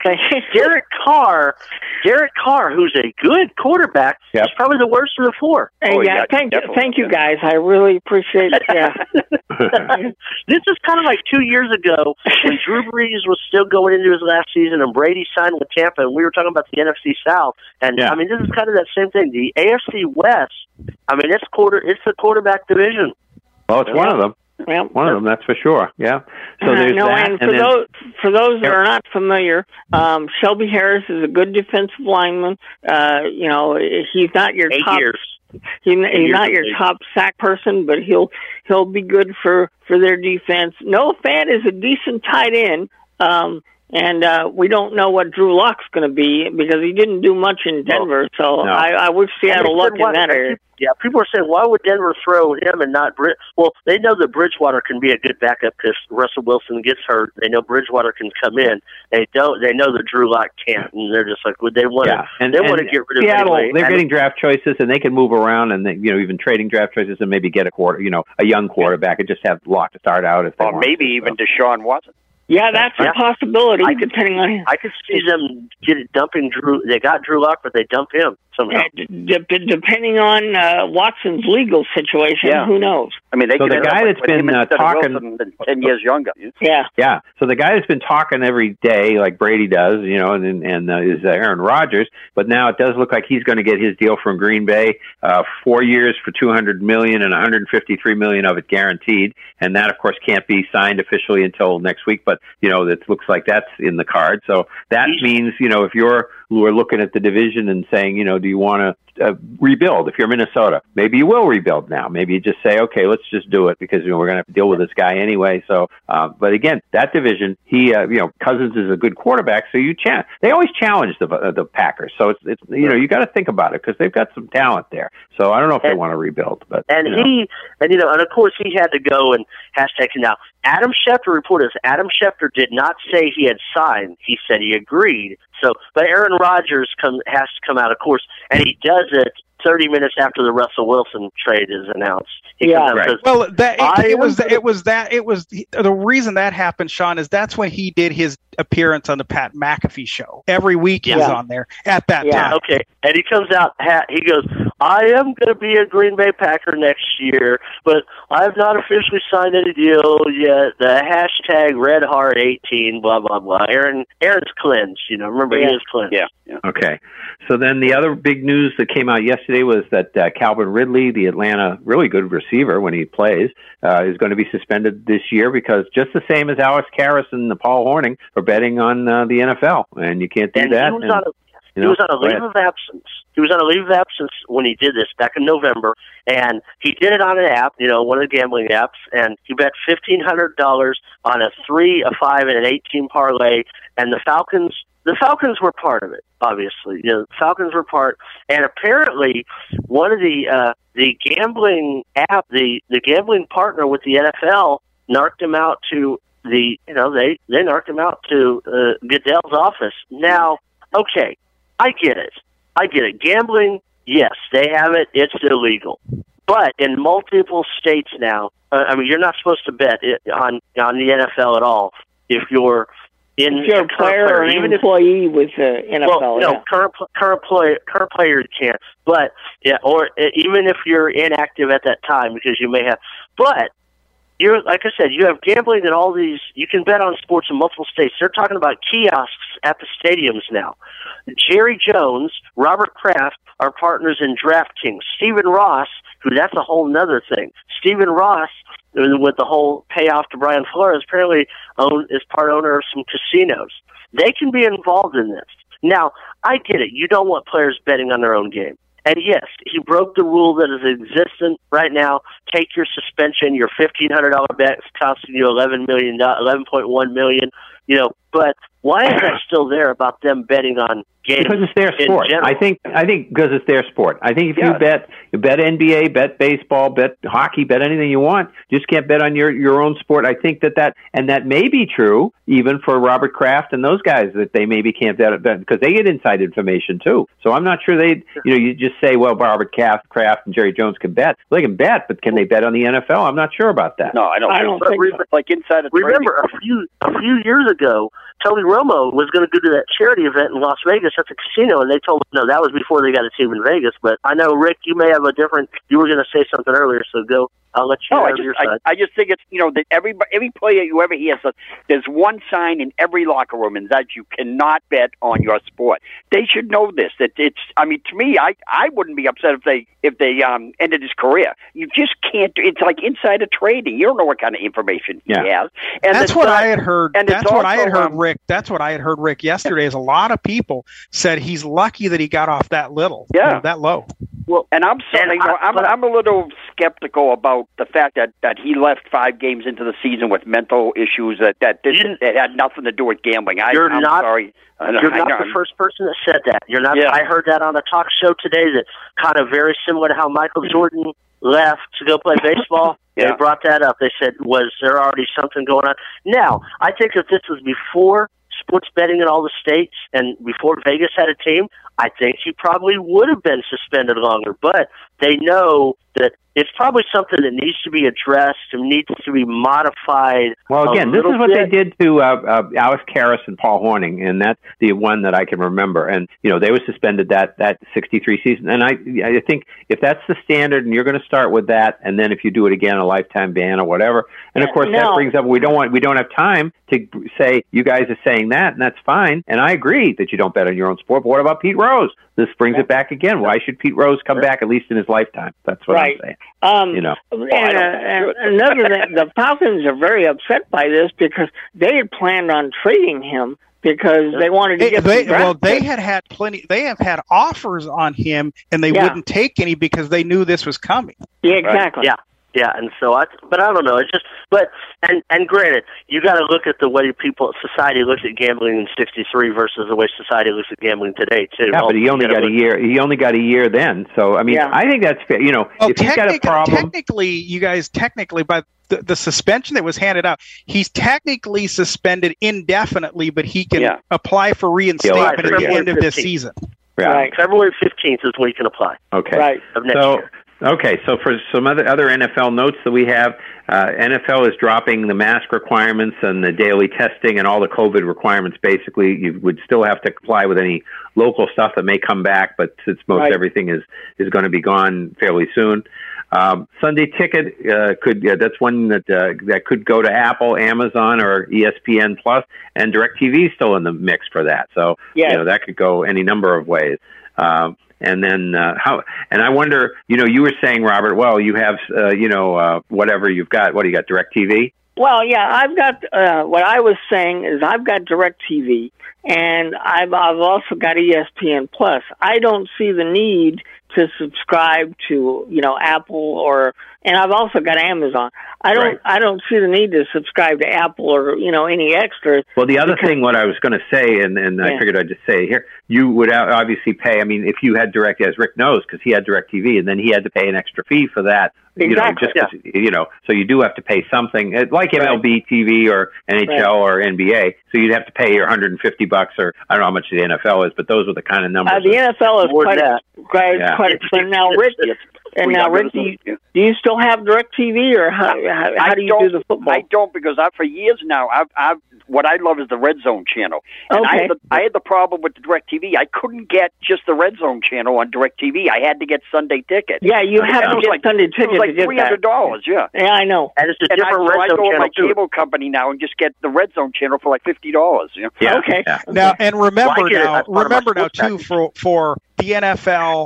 Derek Carr, Derek Carr, who's a good quarterback, yep. is probably the worst of the four. Hey, oh, yeah, yeah, thank you, thank you guys. I really appreciate it. Yeah. *laughs* *laughs* this is kind of like two years ago when Drew Brees was still going into his last season and Brady signed with Tampa, and we were talking about the NFC South. And yeah. I mean, this is kind of that same thing. The AFC West. I mean, it's quarter. It's the quarterback division. Well, it's yeah. one of them. Yeah, one of them, that's for sure. Yeah. So uh, there's no, that. And for and then, those for those that are not familiar, um, Shelby Harris is a good defensive lineman. Uh, you know, he's not your Eight top. Years. He, he's not your top sack person, but he'll he'll be good for for their defense. Noah Fant is a decent tight end. Um, and uh, we don't know what Drew Lock's going to be because he didn't do much in Denver. So no. I, I wish Seattle luck in that area. Yeah, people are saying, why would Denver throw him and not Brid? Well, they know that Bridgewater can be a good backup because Russell Wilson gets hurt. They know Bridgewater can come in. They don't. They know that Drew Lock can't, and they're just like, would they want yeah. to? And, they want to get rid of Seattle. Anyway. They're and getting draft choices, and they can move around, and they, you know, even trading draft choices, and maybe get a quarter, you know, a young quarterback, and just have Lock to start out if they or want maybe to, even so. Deshaun Watson. Yeah, that's yeah. a possibility. I could, depending on I could see them get it dumping Drew. They got Drew Lock, but they dump him somehow. Yeah, d- depending on uh, Watson's legal situation, yeah. who knows? I mean, they so the guy that's been uh, talking ten years younger. Yeah, yeah. So the guy that's been talking every day, like Brady does, you know, and and uh, is uh, Aaron Rodgers. But now it does look like he's going to get his deal from Green Bay, uh, four years for two hundred million and one hundred fifty-three million of it guaranteed, and that of course can't be signed officially until next week. But you know, it looks like that's in the card. So that means you know if you're who are looking at the division and saying, you know, do you want to uh, rebuild? If you're Minnesota, maybe you will rebuild now. Maybe you just say, okay, let's just do it because you know we're going to have to deal with this guy anyway. So, uh, but again, that division, he, uh, you know, Cousins is a good quarterback, so you cha- They always challenge the uh, the Packers, so it's it's you know you got to think about it because they've got some talent there. So I don't know if and, they want to rebuild, but and you know. he and you know and of course he had to go and hashtag now. Adam Schefter reported this. Adam Schefter did not say he had signed. He said he agreed. So, but Aaron Rodgers come, has to come out, of course, and he does it 30 minutes after the Russell Wilson trade is announced. He Yeah. comes out and says, Well, that it, it was gonna- it was that it was the reason that happened, Sean, is that's when he did his appearance on the Pat McAfee show. Every week he was Yeah. on there at that yeah, time. okay. And he comes out, he goes, I am going to be a Green Bay Packer next year, but I have not officially signed any deal yet. The hashtag Red Heart 18, blah, blah, blah. Aaron, Aaron's cleansed, you know, remember he Yeah. is cleansed. Yeah, yeah. Okay. So then the other big news that came out yesterday was that uh, Calvin Ridley, the Atlanta really good receiver when he plays, uh, is going to be suspended this year because just the same as Alex Karras and Paul Hornung for betting on uh, the NFL, and you can't do And that. he was and, on a, you he know, was on a leave of absence. He was on a leave of absence when he did this back in November, and he did it on an app, you know, one of the gambling apps, and he bet fifteen hundred dollars on a three, a five, and an eighteen parlay, and the Falcons. The Falcons were part of it, obviously. You know, the Falcons were part, and apparently, one of the uh, the gambling app, the the gambling partner with the NFL, narked him out to the you know they they narked him out to uh, Goodell's office. Now, okay, I get it. I get it. Gambling, yes, they have it. It's illegal. But in multiple states now, uh, I mean, you're not supposed to bet it on on the NFL at all if you're in If you're a current player or an even if employee with the NFL, well, no, yeah. current current player current player can't. But yeah, or uh, even if you're inactive at that time because you may have. But you're like I said, you have gambling in all these. You can bet on sports in multiple states. They're talking about kiosks at the stadiums now. Jerry Jones, Robert Kraft are partners in DraftKings. Stephen Ross, who that's a whole nother thing. Stephen Ross, with the whole payoff to Brian Flores, apparently own, is part owner of some casinos. They can be involved in this. Now, I get it. You don't want players betting on their own game. And yes, he broke the rule that is existent right now. Take your suspension. Your fifteen hundred dollar bet costing you eleven million, eleven point one million. You know, but why is that still there about them betting on games? because it's their sport. I think I think because it's their sport. I think if Yeah. you bet you bet NBA, bet baseball, bet hockey, bet anything you want, you just can't bet on your your own sport. I think that that and that may be true even for Robert Kraft and those guys that they maybe can't bet bet because they get inside information too. So I'm not sure they you know you just say well Robert Kraft, Kraft and Jerry Jones can bet. Well, they can bet, but can they bet on the NFL? I'm not sure about that. No, I don't. I don't think so. Like inside Remember a few a few years ago, Tony Romo was going to go to that charity event in Las Vegas at the casino, and they told him no. That was before they got a team in Vegas. But I know Rick, you may have a different. You were going to say something earlier, so go. I'll let you No, I just, your I, side. I just think it's you know that every every player you ever hear says there's one sign in every locker room and that you cannot bet on your sport. They should know this. That it's. I mean, to me, I I wouldn't be upset if they if they um ended his career. You just can't. do It's like insider trading. You don't know what kind of information he Yeah. has. And that's what not- I had heard. and it's That's what I had heard, um, Rick. That's what I had heard, Rick, yesterday. Is a lot of people said he's lucky that he got off that little, you Yeah. know, that low. Well, and I'm sorry, And you know, I- I'm but- I'm a little skeptical about the fact that that he left five games into the season with mental issues that that this You- it had nothing to do with gambling. I, You're I'm not- sorry. You're not the first person that said that. You're not. Yeah. I heard that on a talk show today. That kind of very similar to how Michael Jordan left to go play baseball. *laughs* Yeah. They brought that up. They said, "Was there already something going on?" Now, I think if this was before sports betting in all the states and before Vegas had a team, I think he probably would have been suspended longer. But they know that it's probably something that needs to be addressed and needs to be modified. Well, again, this is what bit. they did to uh, uh, Alex Karras and Paul Hornung, and that's the one that I can remember. And you know, they were suspended that that '63 season. And I I think if that's the standard, and you're going to start with that, and then if you do it again, a lifetime ban or whatever. And of course, that brings up we don't want we don't have time to say you guys are saying that, and that's fine. And I agree that you don't bet on your own sport. But what about Pete Rose? This brings it back again. Why should Pete Rose come back at least in his lifetime? That's what Right. I'm saying. Um, You know. and, I uh, and another thing, the Falcons are very upset by this because they had planned on trading him because they wanted to They, get they, some draft well, they had had plenty. They have had offers on him, and they Yeah. wouldn't take any because they knew this was coming. yeah, exactly. Yeah, yeah, and so I, but I don't know. It's just, but and and granted, you got to look at the way people society looks at gambling in '63 versus the way society looks at gambling today too. Yeah, but he only gotta a year. He only got a year then. So I mean, Yeah. I think that's fair. You know, Well, if he's got a problem, technically, you guys, technically, by the, the suspension that was handed out, he's technically suspended indefinitely, but he can Yeah. apply for reinstatement Right, at the for end of this season. Yeah. Right. February 15th is when you can apply. Okay. Right. Of next so, year. Okay. So for some other other NFL notes that we have, uh, NFL is dropping the mask requirements and the daily testing and all the COVID requirements. Basically, you would still have to comply with any local stuff that may come back, but since most Right. everything is is going to be gone fairly soon. Um, Sunday Ticket uh, could uh, that's one that uh, that could go to Apple, Amazon, or ESPN Plus, and DirecTV is still in the mix for that. So Yes. you know that could go any number of ways. Um, and then uh, how? And I wonder, you know, you were saying, Robert. Well, you have, uh, you know, uh, whatever you've got. What do you got? direct tv Well, yeah, I've got uh, what I was saying is I've got direct tv and I've I've also got ESPN Plus. I don't see the need to subscribe to you know Apple or and I've also got Amazon. I don't Right. I don't see the need to subscribe to Apple or you know any extras. Well, the other thing, what I was going to say, and, and I figured I'd just say here, you would obviously pay. I mean, if you had direct, as Rick knows, because he had direct TV, and then he had to pay an extra fee for that. Exactly. You know, just 'cause, you know, so you do have to pay something, uh, like MLB TV or NHL or NBA. So you'd have to pay your 150 bucks, or I don't know how much the NFL is, but those are the kind of numbers. Uh, the NFL is quite that. quite Yeah. quite expensive. *laughs* Now, Rick, and now Rick, do you, do you still have DirecTV or how how, how do you don't, the football? I don't because I, for years now, I've, I've what I love is the Red Zone channel. And I Okay. had, the, I had the problem with the DirecTV. I couldn't get just the Red Zone channel on DirecTV. I had to get Sunday Ticket. Yeah, you have And to it was get like, Sunday It was like get three that. hundred dollars. Yeah. Yeah, I know. And it's a And I, different so I red zone go to channel my too. cable company now and just get the Red Zone channel for like fifty dollars. You know? yeah, Okay. yeah. Now and remember Well, I get it. now, That's part of my remember now too package. for for the NFL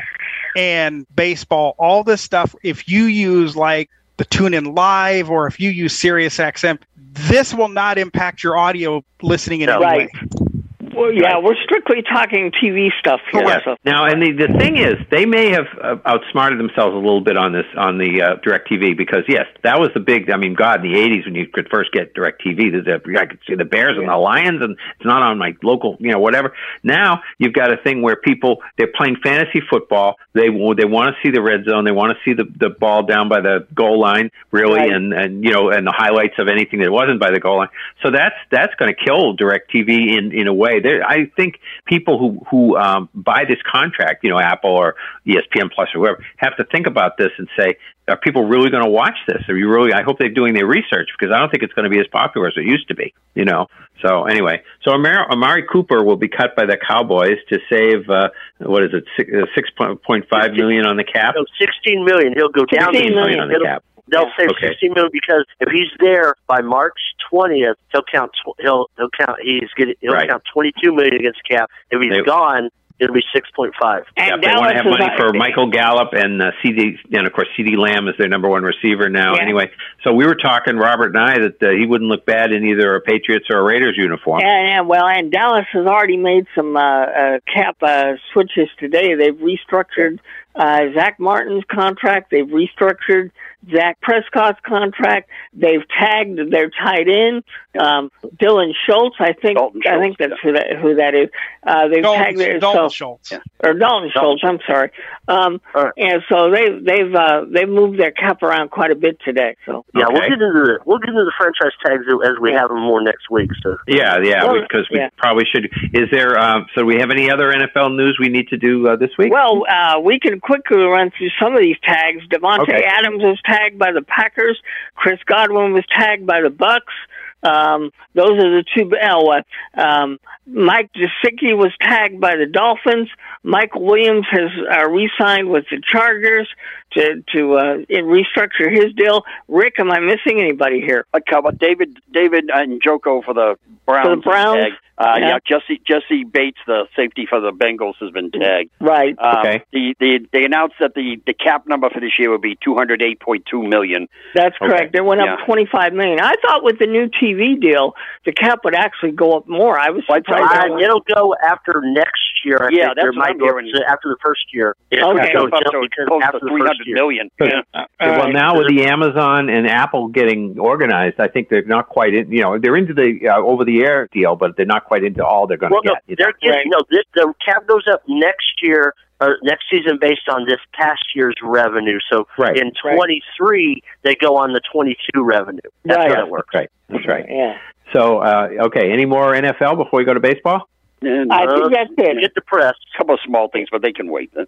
and baseball, all this stuff. If you use like the TuneIn Live or if you use SiriusXM, this will not impact your audio listening in No. any Right. way. Well, yeah, we're strictly talking TV stuff here. Yes. So. Now, and the, the thing is, they may have uh, outsmarted themselves a little bit on this on the uh, Directv because yes, that was the big. I mean, God, in the '80s when you could first get Directv, the, the, I could see the Bears and the Lions, and it's not on my local, you know, whatever. Now you've got a thing where people they're playing fantasy football. They they want to see the red zone. They want to see the the ball down by the goal line, really, Right. and and you know, and the highlights of anything that wasn't by the goal line. So that's that's going to kill Directv in in a way. There, I think people who who um, buy this contract, you know, Apple or ESPN Plus or whoever, have to think about this and say, are people really going to watch this? Are you really? I hope they're doing their research because I don't think it's going to be as popular as it used to be. You know. So anyway, so Amari, Amari Cooper will be cut by the Cowboys to save uh, what is it six, uh, point five million on the cap. No, 16 million. He'll go down 16 to million on the cap. They'll save Okay. 16 million because if he's there by March 20th, he'll count. Tw- he'll he'll count. He's getting. He'll Right. count 22 million against cap. If he's They- gone, it'll be 6.5. Yeah, And they want to have money for Michael Gallup and uh, CeeDee, and of course CeeDee Lamb is their number one receiver now. Yeah. Anyway, so we were talking Robert and I that uh, he wouldn't look bad in either a Patriots or a Raiders uniform. Yeah, and well, and Dallas has already made some uh, uh, cap uh, switches today. They've restructured uh, Zach Martin's contract. They've restructured Zach Prescott's contract. They've tagged their tight end, um, Dylan Schultz. I think Dalton I think Schultz, that's who that who that is. Uh, they've tagged their Dalton so, Schultz. or Dalton Schultz. I'm sorry. Um, All right. and so they they've uh, they've moved their cap around quite a bit today. So Yeah, we'll get into the we'll get into the franchise tags as we have them more next week. So Yeah, yeah, Well, because we yeah. probably should. Is there? Um, so, do we have any other NFL news we need to do uh, this week? Well, uh, we can quickly run through some of these tags. Davante Okay. Adams was tagged by the Packers. Chris Godwin was tagged by the Bucs. Um, those are the two. Oh, uh, um, Mike Gesicki was tagged by the Dolphins. Michael Williams has uh, re-signed with the Chargers to to uh, restructure his deal. Rick, am I missing anybody here? Like how about David David Njoku for the Browns? For the Browns? Tag. Uh, Yeah. yeah. Jesse Jessie Bates, the safety for the Bengals, has been tagged. Right. Um, Okay. The, the they announced that the the cap number for this year would be two hundred eight point two million. That's Okay. correct. It went up Yeah. twenty five million. I thought with the new TV deal, the cap would actually go up more. I was Well, I'd surprised. uh, it'll go after next year. I Yeah, think. that's there what might I'm hearing. after the first year. Okay. So Up to just because close after the three first hundred year. million. Good. Yeah. well, right. now with the Amazon and Apple getting organized, I think they're not quite in. You know, they're into the uh, over-the-air deal, but they're not quite into all they're going to Well, no, get. you know. they're getting, no, this, the cap goes up next year or next season based on this past year's revenue. So Right. in 23, they go on the 22 revenue. That's Right. how it works. Right. That's right. Yeah. So, uh, okay. Any more NFL before we go to baseball? And, I uh, think that's it. Get depressed. A couple of small things, but they can wait. *laughs*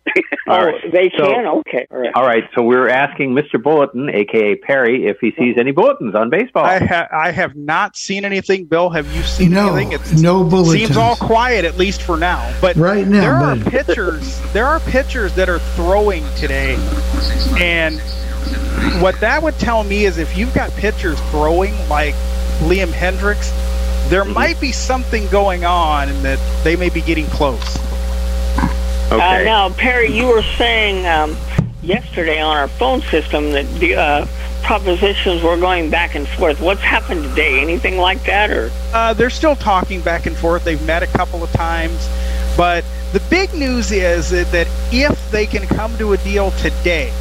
Oh, they So- can. Okay. All right. All right, so we're asking Mr. Bulletin, aka Perry, if he sees any bulletins on baseball. I, ha- I have not seen anything. Bill, have you seen No, anything? It's, no bulletins. Seems all quiet, at least for now. But Right now, there are but- pitchers. There are pitchers that are throwing today, and what that would tell me is if you've got pitchers throwing like Liam Hendriks, there Mm-hmm. might be something going on, and that they may be getting close. Uh, now, Perry, you were saying um, yesterday on our phone system that the uh, propositions were going back and forth. What's happened today? Anything like that, or? Uh, they're still talking back and forth. They've met a couple of times, but the big news is that that if they can come to a deal today,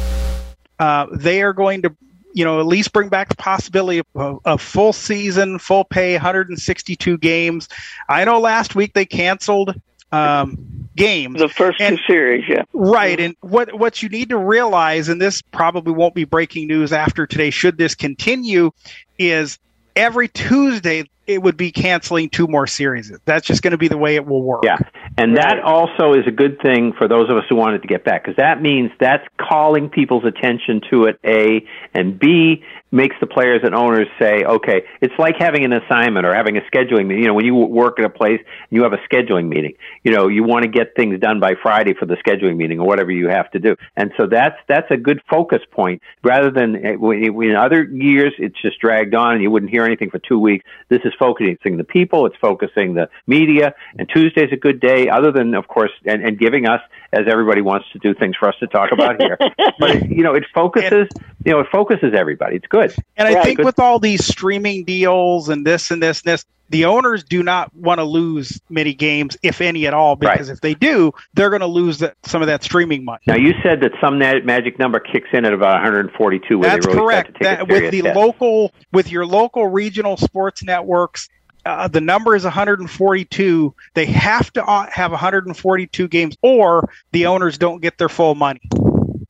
uh, they are going to, you know, at least bring back the possibility of a full season, full pay, 162 games. I know last week they canceled um, games. The first two series, yeah. Right, and what what you need to realize, and this probably won't be breaking news after today, should this continue, is every Tuesday it would be canceling two more series. That's just going to be the way it will work. Yeah, and that also is a good thing for those of us who wanted to get back because that means that's calling people's attention to it. A and B makes the players and owners say, okay, it's like having an assignment or having a scheduling meeting. You know, when you work at a place, and you have a scheduling meeting. You know, you want to get things done by Friday for the scheduling meeting or whatever you have to do, and so that's that's a good focus point rather than eh, in other years it's just dragged on and you wouldn't hear anything for two weeks. This is focusing the people, it's focusing the media, and Tuesday's a good day, other than, of course, and, and giving us, as everybody wants to do things for us to talk about here. *laughs* but, it, you know, it focuses, you know, it focuses everybody. It's good. And I Right. think Good. with all these streaming deals and this and this and this, the owners do not want to lose many games, if any at all, because if they do, they're going to lose that, some of that streaming money. Now, you said that some na- magic number kicks in at about 142, That's really correct. start to take That with serious the hit. local, with your local regional sports networks, uh, the number is 142. They have to uh, have 142 games, or the owners don't get their full money.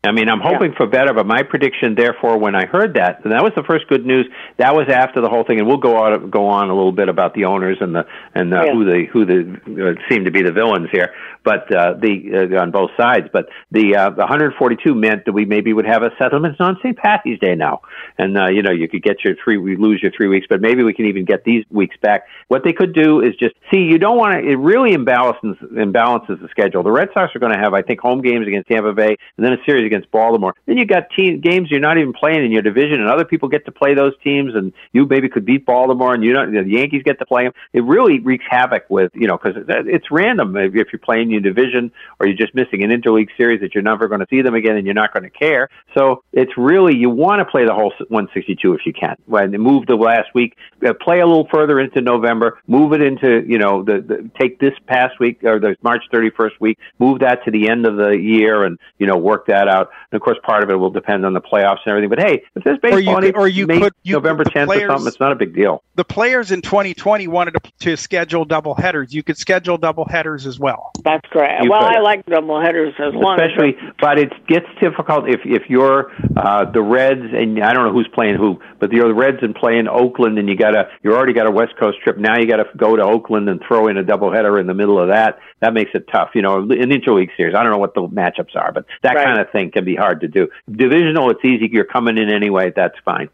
I mean, I'm hoping for better, but my prediction, therefore, when I heard that, and that was the first good news. That was after the whole thing, and we'll go on go on a little bit about the owners and the and uh, Yeah. who the who the uh, seem to be the villains here, but uh, the uh, on both sides. But the uh, the 142 meant that we maybe would have a settlement on St. Patty's Day now, and uh, you know you could get your three, we lose your three weeks, but maybe we can even get these weeks back. What they could do is just see. You don't want to. It really imbalances imbalances the schedule. The Red Sox are going to have, I think, home games against Tampa Bay, and then a series against Baltimore. Then you got team games you're not even playing in your division, and other people get to play those teams, and you maybe could beat Baltimore, and you don't. The Yankees get to play them. It really wreaks havoc with you know because it's random if you're playing your division or you're just missing an interleague series that you're never going to see them again, and you're not going to care. So it's really you want to play the whole 162 if you can. When move the last week, uh, play a little further into November, move it into you know the, the take this past week or the March 31st week, move that to the end of the year, and you know work that out. And of course, part of it will depend on the playoffs and everything. But hey, if there's baseball, Or you on could- or you May- could- you- November the 10th or something, it's not a big deal. The players in 2020 wanted to, to schedule double headers. You could schedule double headers as well. That's correct. You well, could. I like double headers as long as especially as but it gets difficult if if you're uh the reds and i don't know who's playing who but you're the reds and playing oakland and you gotta you already got a west coast trip. Now you gotta go to oakland and throw in a double header in the middle of that. That makes it tough you know an interleague series. I don't know what the matchups are but that Right. kind of thing can be hard to do. Divisional it's easy. You're coming in anyway. That's fine.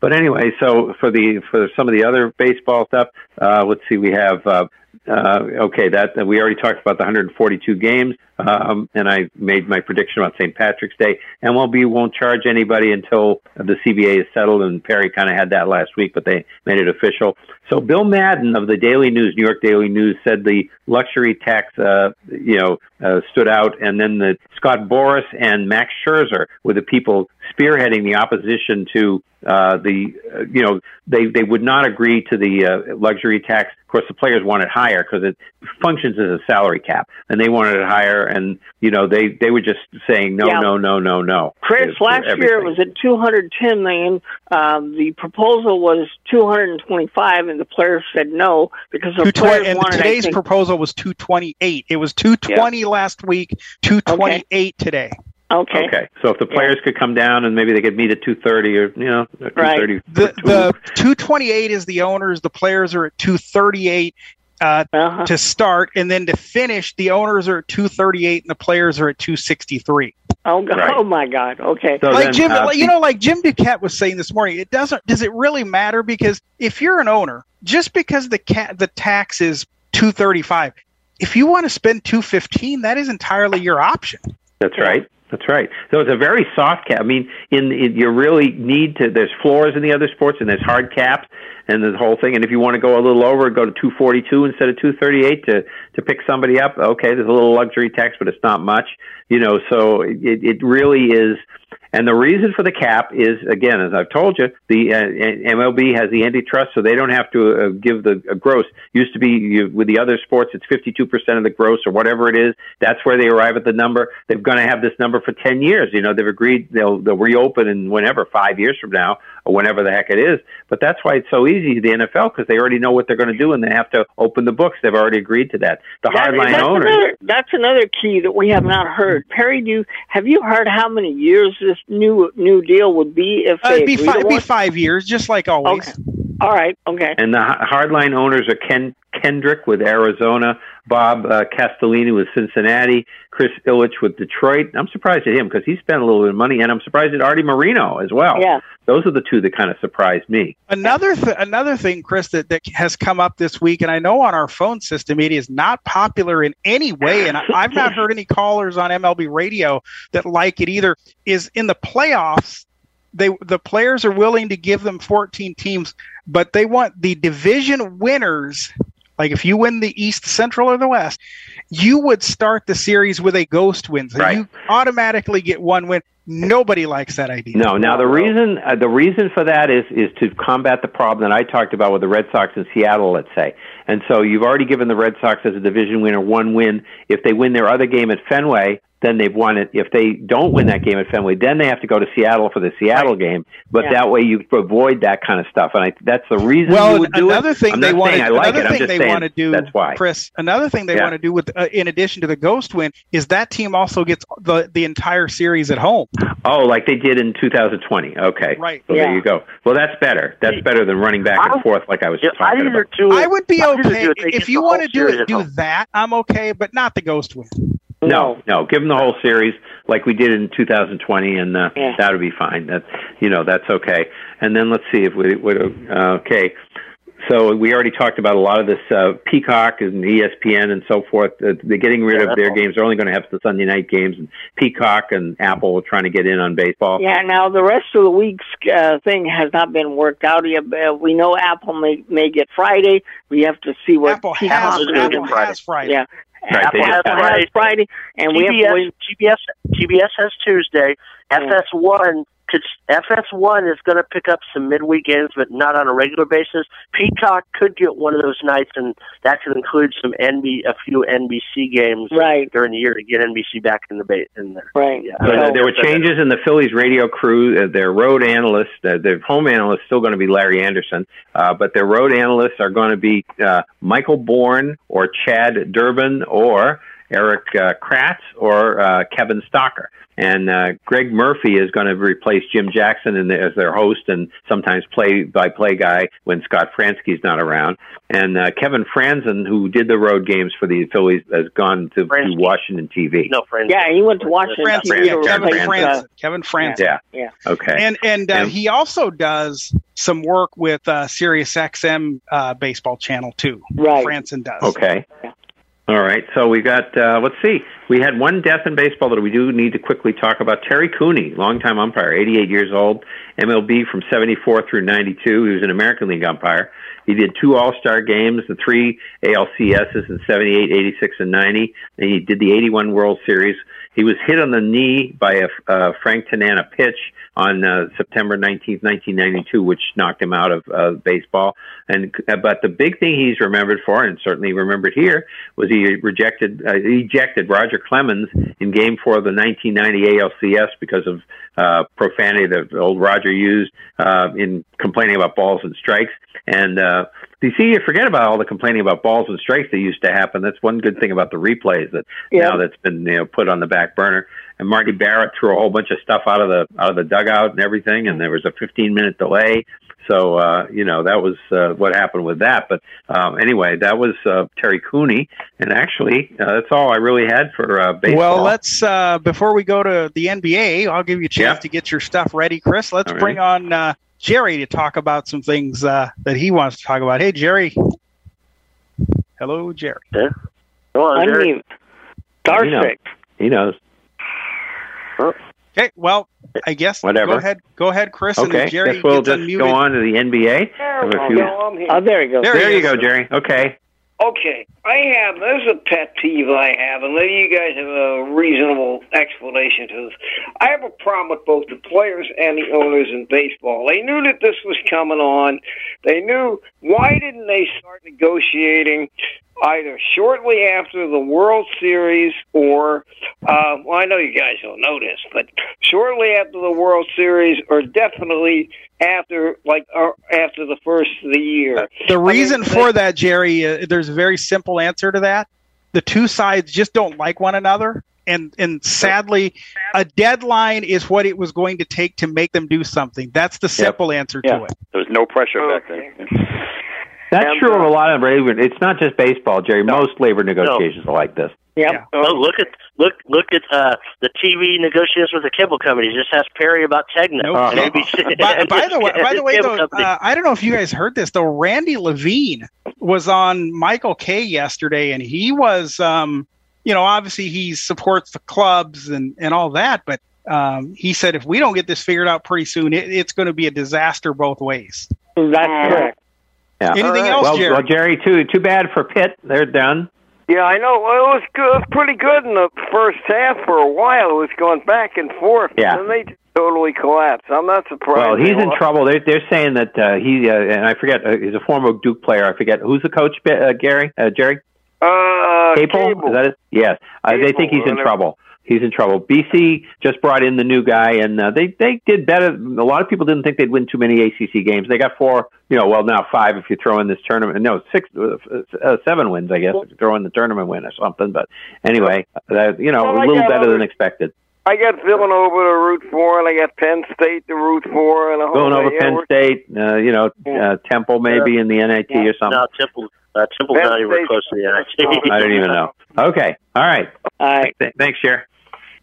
But anyway so for the for some of the other baseball stuff uh let's see. We have uh uh, okay, that we already talked about the 142 games, um, and I made my prediction about St. Patrick's Day. MLB won't charge anybody until the CBA is settled, and Perry kind of had that last week, but they made it official. So Bill Madden of the Daily News, New York Daily News, said the luxury tax, uh, you know, uh, stood out, and then the Scott Boras and Max Scherzer were the people spearheading the opposition to uh, the, uh, you know, they they would not agree to the uh, luxury tax. Of course, the players wanted higher because it functions as a salary cap, and they wanted it higher. And you know, they they were just saying no, Yeah. no, no, no, no. Chris, for last year it was at 210 million. Um, the proposal was 225, and the players said no because the 220 players and wanted. I today's think, proposal was 228. It was 220 last week, 228 today. Okay. Okay, so if the players could come down and maybe they could meet at two thirty or you know two thirty. The, the 228 is the owners. The players are at 238. uh, uh-huh. to start, and then to finish, the owners are at 238 and the players are at 263. Oh, right. oh my God! Okay, so like then, Jim, uh, you know, like Jim Duquette was saying this morning, it doesn't. Does it really matter? Because if you're an owner, just because the cat the tax is 235, if you want to spend 215, that is entirely your option. That's right. That's right. So it's a very soft cap. I mean, in, in you really need to. There's floors in the other sports, and there's hard caps, and the whole thing. And if you want to go a little over, go to 242 instead of 238 to to pick somebody up. Okay, there's a little luxury tax, but it's not much. You know, so it it really is and the reason for the cap is, again, as I've told you, the uh, MLB has the antitrust, so they don't have to uh, give the uh, gross. Used to be you, with the other sports, it's 52% of the gross or whatever it is. That's where they arrive at the number. They're going to have this number for 10 years. You know, they've agreed they'll, they'll reopen in whenever, five years from now, or whenever the heck it is. But that's why it's so easy, the NFL, because they already know what they're going to do and they have to open the books. They've already agreed to that. The that, hardline that's owners. Another, that's another key that we have not heard. Perry, do you, have you heard how many years this new new deal would be if uh, it'd be, fi- it'd be five years, just like always. Okay. All right. Okay. And the hardline owners are Ken Kendrick with Arizona, Bob uh, Castellini with Cincinnati, Chris Ilitch with Detroit. I'm surprised at him because he spent a little bit of money, and I'm surprised at Arte Moreno as well. Yeah. Those are the two that kind of surprised me. Another th- another thing, Chris, that, that has come up this week, and I know on our phone system it is not popular in any way, and I, I've not heard any callers on MLB radio that like it either. Is in the playoffs they the players are willing to give them 14 teams, but they want the division winners. Like if you win the East, Central, or the West, you would start the series with a ghost win. So right. you automatically get one win. Nobody likes that idea. No. Now the reason uh, the reason for that is is to combat the problem that I talked about with the Red Sox in Seattle, let's say. And so you've already given the Red Sox as a division winner one win. If they win their other game at Fenway, then they've won it. If they don't win that game at Fenway, then they have to go to Seattle for the Seattle right. game. But yeah. that way you avoid that kind of stuff, and I, that's the reason. Well, another it. thing I'm they want to like another it. thing they want to do. That's why, Chris. Another thing they yeah. want to do with, uh, in addition to the Ghost win, is that team also gets the the entire series at home. Oh, like they did in 2020. Okay, right. So yeah. there you go. Well, that's better. That's better than running back and forth like I was just talking I about. I would be okay if you want to do it. Do that. I'm okay, but not the Ghost win. No, no. Give them the whole series like we did in 2020, and uh, yeah. that would be fine. That you know that's okay. And then let's see if we would. Uh, okay, so we already talked about a lot of this uh, Peacock and ESPN and so forth. Uh, they're getting rid yeah, of their games. They're only going to have the Sunday night games. And Peacock and Apple are trying to get in on baseball. Yeah. Now the rest of the week's uh, thing has not been worked out yet. Uh, we know Apple may may get Friday. We have to see what Apple has. Apple has Friday. Yeah. Right, Apple has Friday. Friday, and we have TBS. TBS has Tuesday. Mm. FS1 could FS1 is going to pick up some midweek games, but not on a regular basis. Peacock could get one of those nights, and that could include some NB, a few NBC games right. during the year to get NBC back in the bait in there. Right. Yeah. So so, there were changes in the Phillies radio crew. Uh, their road analyst, uh, their home analyst, still going to be Larry Andersen, uh, but their road analysts are going to be uh, Michael Bourn or Chad Durbin or Erik uh, Kratz or uh, Kevin Stocker. And uh, Gregg Murphy is going to replace Jim Jackson in the, as their host and sometimes play-by-play guy when Scott Franzke's not around. And uh, Kevin Frandsen, who did the road games for the Phillies, has gone to, to Washington TV. No, Frandsen. Yeah, he went to Washington. Frandsen, yeah, Kevin Frandsen. Kevin Frandsen. Yeah. Yeah. Okay. And and, uh, and he also does some work with uh, Sirius XM uh, baseball channel too. Right. Frandsen does. Okay. All right. So we got, uh, let's see. We had one death in baseball that we do need to quickly talk about. Terry Cooney, longtime umpire, 88 years old, MLB from 74 through 92. He was an American League umpire. He did two All Star games, the three ALCSs in 78, 86, and 90. And he did the 81 World Series. He was hit on the knee by a uh, Frank Tanana pitch on uh, September 19th, 1992, which knocked him out of uh, baseball. And uh, but the big thing he's remembered for, and certainly remembered here, was he rejected uh, ejected Roger Clemens in Game Four of the 1990 ALCS because of uh, profanity that old Roger used uh, in complaining about balls and strikes. And uh, you see, you forget about all the complaining about balls and strikes that used to happen. That's one good thing about the replays that yeah. now that's been you know put on the back burner. And Marty Barrett threw a whole bunch of stuff out of the out of the dugout and everything, and there was a 15 minute delay. So uh, you know that was uh, what happened with that. But um, anyway, that was uh, Terry Cooney, and actually uh, that's all I really had for uh, baseball. Well, let's uh, before we go to the NBA, I'll give you a chance Yeah. to get your stuff ready, Chris. Let's All right. bring on uh, Jerry to talk about some things uh, that he wants to talk about. Hey, Jerry. Hello, Jerry. Yeah. Go on, Jerry. Unmute. Star He knows. He knows. Okay, well, I guess Whatever. Go ahead, go ahead, Chris. and Okay, then Jerry guess we'll just unmuted. go on to the NBA. Have a few- Oh, there he goes. There There you is. go, Jerry. Okay. Okay, I have. There's a pet peeve I have, and maybe you guys have a reasonable explanation to this. I have a problem with both the players and the owners in baseball. They knew that this was coming on. They knew. Why didn't they start negotiating either shortly after the World Series or, uh, well, I know you guys don't know this, but shortly after the World Series or definitely after, like, uh, after the first of the year? The reason I mean, for that, Jerry, uh, there's a very simple answer to that. The two sides just don't like one another, and and sadly, a deadline is what it was going to take to make them do something. That's the simple answer Yeah. to it. There was no pressure back then. That's And, true of uh, a lot of labor. It's not just baseball, Jerry. Most labor negotiations are like this. Yep. Oh, look at look look at uh, the TV negotiations with the cable companies. Just ask Perry about Tegna. No And kidding. ABC. *laughs* by, by the *laughs* way, by the way, though, uh, I don't know if you guys heard this though. Randy Levine was on Michael Kay yesterday, and he was, um, you know, obviously he supports the clubs and and all that, but um, he said if we don't get this figured out pretty soon, it, it's going to be a disaster both ways. That's correct. Yeah. Anything else, well, Jerry? well, Jerry, too too bad for Pitt. They're done. Yeah, I know. Well, it was good. It was pretty good in the first half for a while. It was going back and forth. Yeah. And then they just totally collapsed. I'm not surprised. Well, he's in trouble. They're they're saying that uh, he uh, and I forget. Uh, he's a former Duke player. I forget who's the coach. Uh, Gary, uh, Jerry, Uh, Capel. Cable. Is that it? Yes. Uh, they think he's in whatever. trouble. He's in trouble. BC just brought in the new guy, and uh, they they did better. A lot of people didn't think they'd win too many ACC games. They got four, you know, well now five if you throw in this tournament. No, six, uh, uh, seven wins, I guess, if you throw in the tournament win or something. But anyway, uh, you know, Well, a I little better other- than expected. I got Villanova to root for, and I got Penn State to root for, and a whole Villanova, yeah, Penn we're- State, uh, you know, uh, Temple maybe in the NIT or something. no, Temple. Uh, Temple's Penn not even State- close to the NIT. I don't even know. Okay, all right. All right. Th- Thanks, Jer.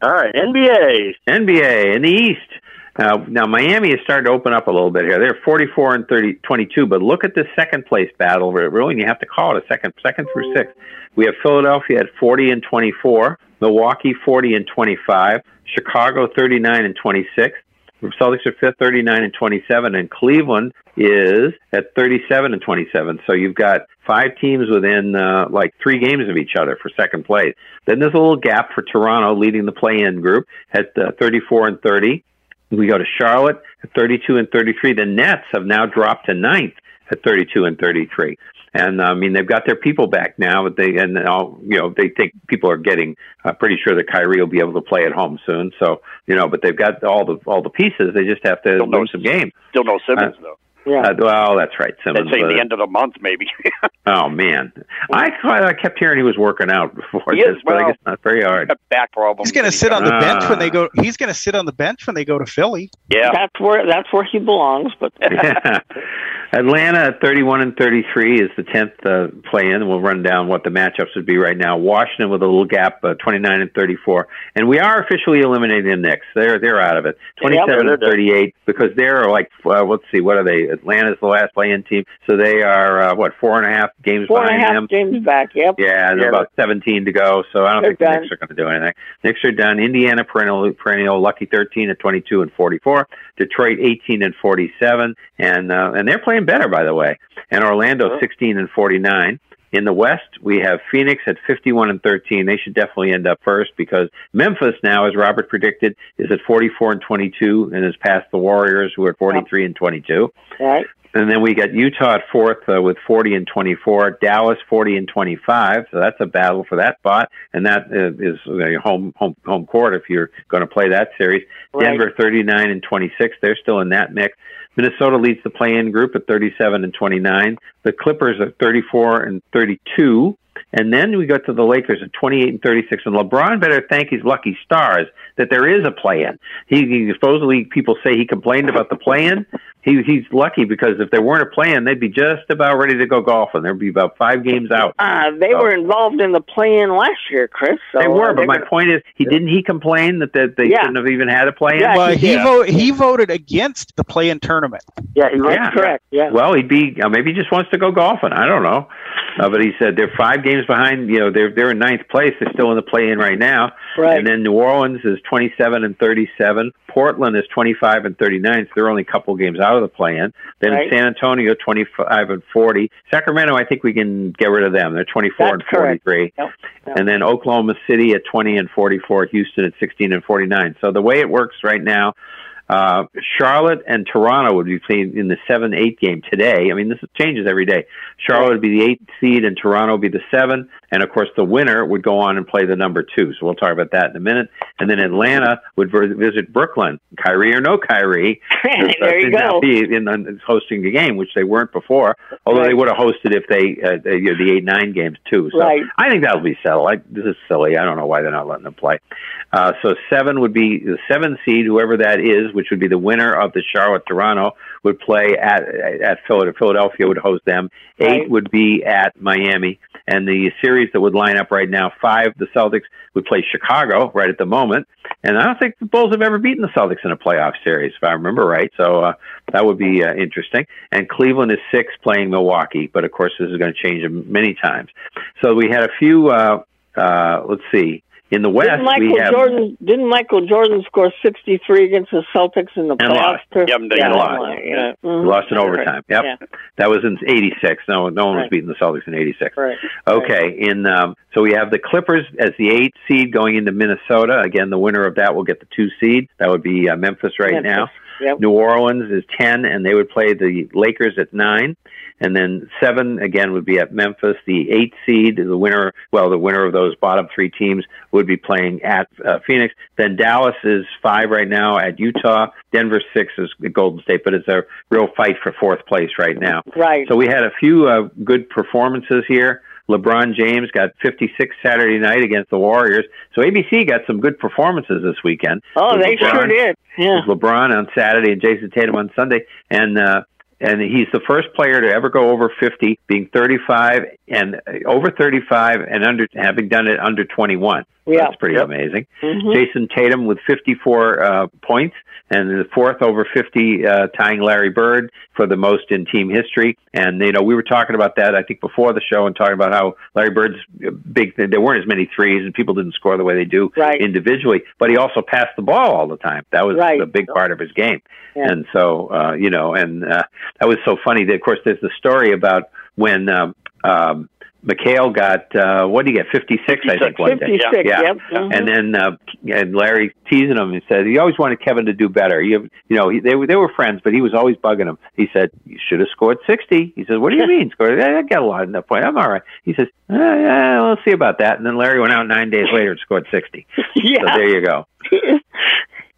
All right, NBA. NBA in the East. Uh, now Miami is starting to open up a little bit here. They're 44 and 30, 22, but look at the second place battle. Really, and you have to call it a second, second through six. We have Philadelphia at 40 and 24, Milwaukee 40 and 25, Chicago 39 and 26. Celtics are fifth, 39 and 27, and Cleveland is at 37 and 27. So you've got five teams within uh, like three games of each other for second place. Then there's a little gap for Toronto leading the play-in group at uh, 34 and 30. We go to Charlotte at 32 and 33. The Nets have now dropped to ninth at 32 and 33. And I mean, they've got their people back now, but they and all you know they think people are getting uh, pretty sure that Kyrie will be able to play at home soon. So you know, but they've got all the all the pieces. They just have to Still no- lose some games. Still no Simmons, Uh, though. Yeah. Uh, well, that's right, Simmons. They'd Simmons. say the end of the month, maybe. *laughs* oh man, I I kept hearing he was working out *laughs* before He this, is, but I guess not very hard. Got back problems. He's going to sit on the bench when they Ah. go. He's going to sit on the bench when they go to Philly. Yeah. That's where that's where he belongs. But yeah. *laughs* Atlanta at 31 and 33 is the 10th uh, play in. We'll run down what the matchups would be right now. Washington with a little gap, uh, 29 and 34. And we are officially eliminating the Knicks. They're, they're out of it. 27 they're and done. 38 because they're like, uh, let's see, what are they? Atlanta's the last play in team. So they are, uh, what, four and a half games four behind a half them? games back. Yep. Yeah, there's Yeah, about 17 to go, so I don't They're think the done. Knicks are going to do anything. Knicks are done. Indiana perennial, perennial lucky 13 at 22 and 44. Detroit 18 and 47, and uh, and they're playing better by the way. And Orlando 16 and 49. In the West, we have Phoenix at 51 and 13. They should definitely end up first because Memphis now, as Robert predicted, is at 44 and 22 and has passed the Warriors, who are at 43 and 22. All right. And then we got Utah at fourth uh, with 40 and 24, Dallas 40 and 25. So that's a battle for that spot, and that uh, is uh, home home home court if you're going to play that series. Right. Denver 39 and 26. They're still in that mix. Minnesota leads the play-in group at 37 and 29. The Clippers at 34 and 32. And then we go to the Lakers at 28 and 36. And LeBron better thank his lucky stars that there is a play-in. He, he supposedly people say he complained about the play-in. He he's lucky because if they weren't a play-in, they'd be just about ready to go golfing. There'd be about five games out. Uh, they So- were involved in the play-in last year, Chris. So they were, uh, but my gonna- point is, he didn't he complain that, that they Yeah. shouldn't have even had a play-in. Yeah, well, he he did. vote he voted against the play-in tournament. Yeah, he That's correct. Yeah. Well, he'd be uh, maybe he just wants to go golfing. I don't know, uh, but he said they're five games behind. You know, they're they're in ninth place. They're still in the play-in right now. Right. And then New Orleans is twenty-seven and thirty-seven. Portland is twenty-five and thirty-nine. So they're only a couple games out of the play-in. Then Right. San Antonio twenty-five and forty. Sacramento, I think we can get rid of them. They're twenty-four and That's correct. forty-three. Yep. Yep. And then Oklahoma City at 20 and 44, Houston at 16 and 49. So the way it works right now, uh, Charlotte and Toronto would be playing in the 7 8 game today. I mean, this changes every day. Charlotte would be the 8 seed and Toronto would be the 7. And of course, the winner would go on and play the number 2. So we'll talk about that in a minute. And then Atlanta would visit Brooklyn. Kyrie or no Kyrie. *laughs* there you go. Be in the, hosting the game, which they weren't before. Although they would have hosted if they, uh, they you know, the 8 9 games too. So Right. I think that'll be settled. I, this is silly. I don't know why they're not letting them play. Uh, so seven would be the seven seed, whoever that is, which would be the winner of the Charlotte Toronto, would play at at Philadelphia. Philadelphia would host them. Eight Right. would be at Miami, and the series that would line up right now: five, the Celtics would play Chicago right at the moment, and I don't think the Bulls have ever beaten the Celtics in a playoff series, if I remember right. So uh, that would be uh, interesting. And Cleveland is six, playing Milwaukee, but of course this is going to change many times. So we had a few. Uh, uh, let's see. In the West, didn't Michael we have Jordan didn't Michael Jordan score 63 against the Celtics in the playoffs? Yep, they yeah, lost. Yeah. We Mhm. lost in overtime. Yep, Yeah. that was in '86. No, no one was beating the Celtics in '86. Right. Okay, in um, so we have the Clippers as the eight seed going into Minnesota. Again, the winner of that will get the two seed. That would be uh, Memphis right Memphis. now. Yep. New Orleans is ten, and they would play the Lakers at nine. And then seven again would be at Memphis. The eight seed, the winner, well, the winner of those bottom three teams would be playing at uh, Phoenix. Then Dallas is five right now at Utah. Denver six is Golden State, but it's a real fight for fourth place right now. Right. So we had a few uh, good performances here. LeBron James got 56 Saturday night against the Warriors. So ABC got some good performances this weekend. oh, they LeBron- sure did. Yeah. LeBron on Saturday and Jayson Tatum on Sunday, and uh, and he's the first player to ever go over 50, being 35 and uh, over 35 and under having done it under 21. Yeah. That's pretty amazing. Mhm. Jayson Tatum with 54 uh, points and the fourth over 50, uh, tying Larry Bird for the most in team history. And you know, we were talking about that I think before the show and talking about how Larry Bird's big. There weren't as many threes and people didn't score the way they do Right. individually, but he also passed the ball all the time. That was Right. a big part of his game. Yeah. And so, uh, you know, and uh, that was so funny. that, Of course, there's the story about when um, um, McHale got uh, what did he get? 56, I think, one day. 56, Yeah. yep. Mhm. And then uh, and Larry teasing him and said he always wanted Kevin to do better. You you know he, they were they were friends, but he was always bugging him. He said you should have scored 60. He says "What do you mean scored? I got a lot in that point. I'm all right." He says, eh, "Yeah, we'll see about that." And then Larry went out nine days later and scored 60. *laughs* Yeah. So there you go. *laughs*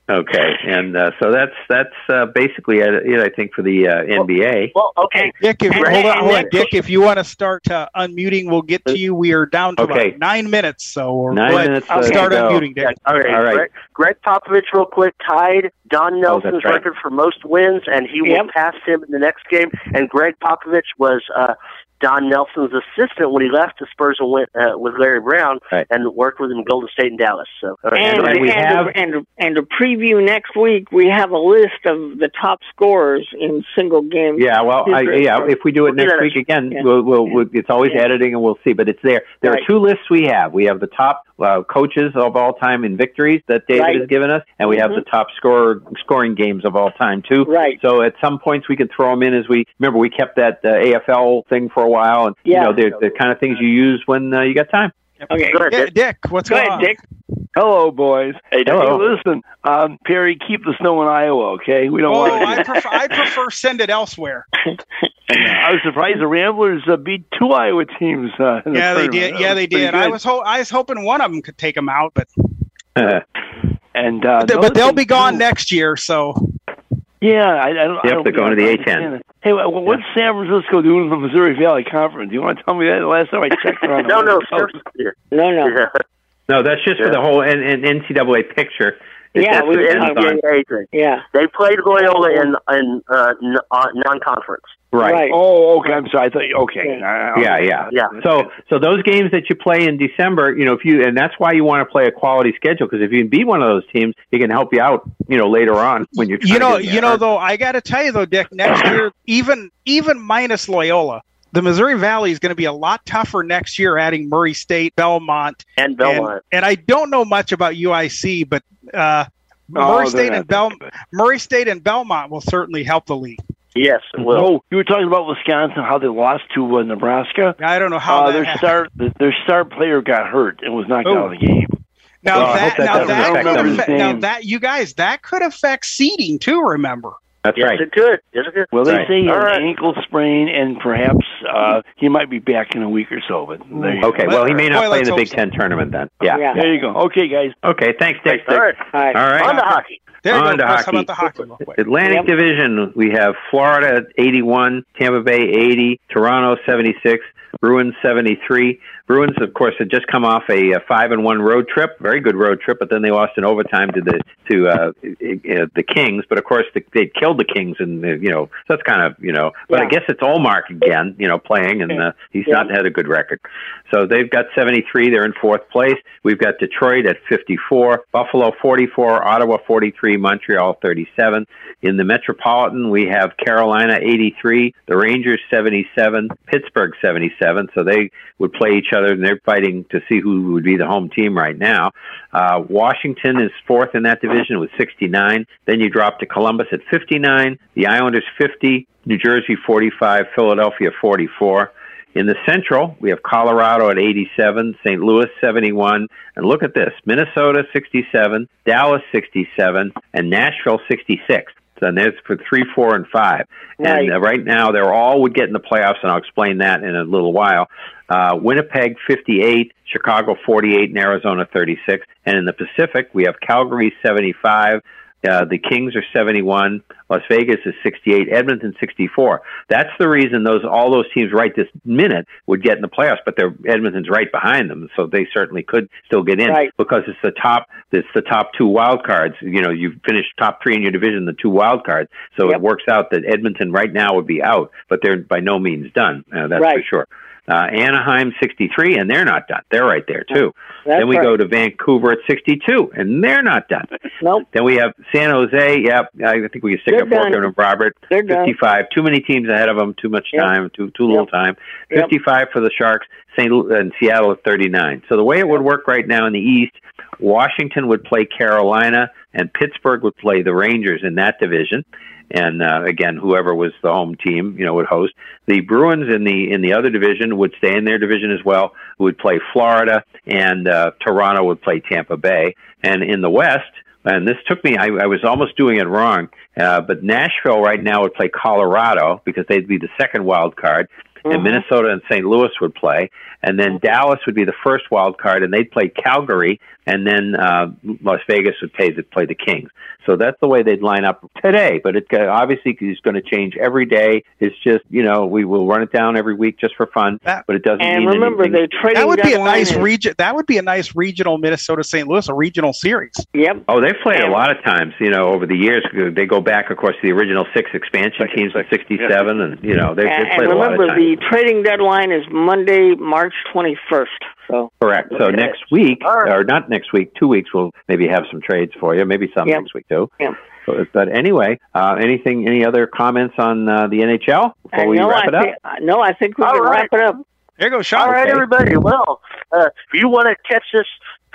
Okay, and uh, so that's that's uh, basically it, it, I think, for the uh, NBA. Well, okay. Dick, if And- hold on, hold on, Dick. If you want to start uh, unmuting, we'll get to you. We are down to Okay. about nine minutes, so Nine minutes, I'll uh, start unmuting, Dick. All right. All right. Gregg, Gregg Popovich, real quick, tied Don Oh, Nelson's that's right. record for most wins, and he will pass him in the next game. And Gregg Popovich was uh, Don Nelson's assistant when he left the Spurs and went uh, with Larry Brown Right. and worked with him in Golden State and Dallas. So, And, And we and, have- to, and, and to preview next week, we have a list of the top scorers in single game. Yeah, well, I, history. yeah. If we do it next week next- again, Yeah. we'll, we'll, we'll it's always Yeah. editing, and we'll see. But it's there. There Right. are two lists we have. We have the top uh, coaches of all time in victories that David Right. has given us, and we have Mhm. the top scorer scoring games of all time too. Right. So at some points we can throw them in as we remember. We kept that uh, AFL thing for a while, and Yeah. you know they're the kind of things you use when uh, you got time. Okay. Go ahead, Dick, Dick. Dick, what's Go going ahead, on? Dick. Hello, boys. Hey, Dick. Hello. Hey, listen, um, Perry, keep the snow in Iowa, okay? We don't Oh, want I prefer I prefer send it elsewhere. *laughs* I was surprised the Ramblers uh, beat two Iowa teams. Uh, in the Yeah, they did. Yeah, they pretty did. I was ho- I was hoping one of them could take them out, but *laughs* and uh, but, another they'll thing, be gone too- next year. So Yeah, I, I don't. I Yep, don't they're going to the A10. it. Hey, wha- what's San Francisco doing in the Missouri Valley Conference? Do you want to tell me that? The last time I checked around, *laughs* no, no. No, no. Yeah. No, that's just for the whole N- N- NCAA picture. It yeah, we depends on- NCAA. Yeah, they played Loyola in in uh, uh, non-conference. Right. Oh, okay. I'm sorry. I thought. Okay. Uh, Yeah, yeah, yeah. So, so those games that you play in December, you know, if you and that's why you want to play a quality schedule because if you can beat one of those teams, it can help you out, you know, later on when you're. You know, to get you know, though, I got to tell you though, Dick, next year, *clears throat* even even minus Loyola, the Missouri Valley is going to be a lot tougher next year, adding Murray State, Belmont, and Belmont. And, and I don't know much about UIC, but uh, Oh, Murray they're State and Bel Murray State and Belmont will certainly help the league. Yes, it will. Oh, you were talking about Wisconsin, how they lost to uh, Nebraska. I don't know how uh, that their happened. star their star player got hurt and was knocked Oh. out of the game. Now Well, that, that now doesn't that, could affect, now that you guys that could affect seeding too. Remember? That's yes, right. it could. Yes, it could. Well, they Right. say he had right. an ankle sprain, and perhaps uh, he might be back in a week or so. But Okay, go. well, he may not Boy, play in the hope Big so. Ten tournament then. Yeah. Yeah. there you go. Okay, guys. Okay, thanks, Dick. All right. All right. All right. On to hockey. There you On go. to Chris. How about the hockey? Real quick? Atlantic Yep. Division, we have Florida at 81, Tampa Bay 80, Toronto 76, Bruins 73. Bruins, of course, had just come off a, uh five and one road trip, very good road trip, but then they lost in overtime to the to uh, uh, the Kings. But of course, the, they killed the Kings, and uh, you know so that's kind of you know. But I guess it's Ullmark again, you know, playing, and uh, he's Yeah. not had a good record. So they've got 73. They're in fourth place. We've got Detroit at 54, Buffalo 44, Ottawa 43, Montreal 37. In the Metropolitan, we have Carolina 83, the Rangers 77, Pittsburgh 77. So they would play each other, and they're fighting to see who would be the home team right now. Uh, Washington is fourth in that division with 69. Then you drop to Columbus at 59, the Islanders 50, New Jersey 45, Philadelphia 44. In the Central, we have Colorado at 87, St. Louis 71, and look at this: Minnesota 67, Dallas 67, and Nashville 66. And there's for three, four, and five. Right. And uh, right now, they're all would get in the playoffs, and I'll explain that in a little while. Uh, Winnipeg 58, Chicago 48, and Arizona 36. And in the Pacific, we have Calgary 75. Uh, the Kings are 71. Las Vegas is 68. Edmonton 64. That's the reason those all those teams right this minute would get in the playoffs, but they're Edmonton's right behind them, so they certainly could still get in Right. because it's the top. It's the top two wild cards. You know, you finish top three in your division, the two wild cards. So Yep. it works out that Edmonton right now would be out, but they're by no means done. Uh, that's for sure. Uh, Anaheim 63, and they're not done. They're right there too. That's then we right. go to Vancouver at 62, and they're not done. Nope. Then we have San Jose. Yep, I think we can stick They're a fork done. in Robert. They're done. 55. Too many teams ahead of them. Too much Yep. time. Too too little Yep. time. Yep. 55 for the Sharks. St. Lu- and Seattle at 39. So the way it would work right now in the East, Washington would play Carolina, and Pittsburgh would play the Rangers in that division. And uh, again, whoever was the home team, you know, would host. The Bruins in the in the other division would stay in their division as well. Would play Florida, and uh, Toronto would play Tampa Bay. And in the West, and this took me, I, I was almost doing it wrong, uh, but Nashville right now would play Colorado because they'd be the second wild card, and Minnesota and St. Louis would play, and then Dallas would be the first wild card, and they'd play Calgary, and then uh, Las Vegas would play the, play the Kings. So that's the way they'd line up today. But it uh, obviously is going to change every day. It's just you know we will run it down every week just for fun, That- but it doesn't And mean remember, anything. they trading That would be a nice is- region. That would be a nice regional Minnesota St. Louis, a regional series. Yep. Oh, they've played a lot of times, you know, over the years. They go back, of course, to the original six expansion teams in '67, and you know they've, they've And, played and a lot of remember, the trading deadline is Monday, March 21st. So Correct. So Okay. next week, All right. or not next week, two weeks, we'll maybe have some trades for you. Maybe some Yep. next week too. Yep. But, but anyway, uh, anything? Any other comments on uh, the NHL before And we wrap I it up? think, uh, no, I think we All can right. wrap it up. There goes Sean. All right, Okay. everybody. Well, uh, if you want to catch this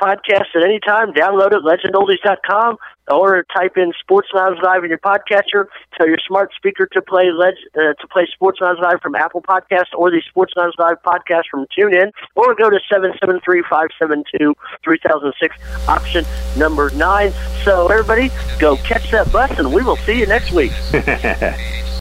podcast at any time, download it, legendoldies.com, or type in Sports Lounge Live in your podcatcher. Tell your smart speaker to play leg- uh, to play Sports Lounge Live from Apple Podcast or the Sports Lounge Live podcast from TuneIn, or go to 773-572-3006, option number nine. So, everybody, go catch that bus, and we will see you next week. *laughs*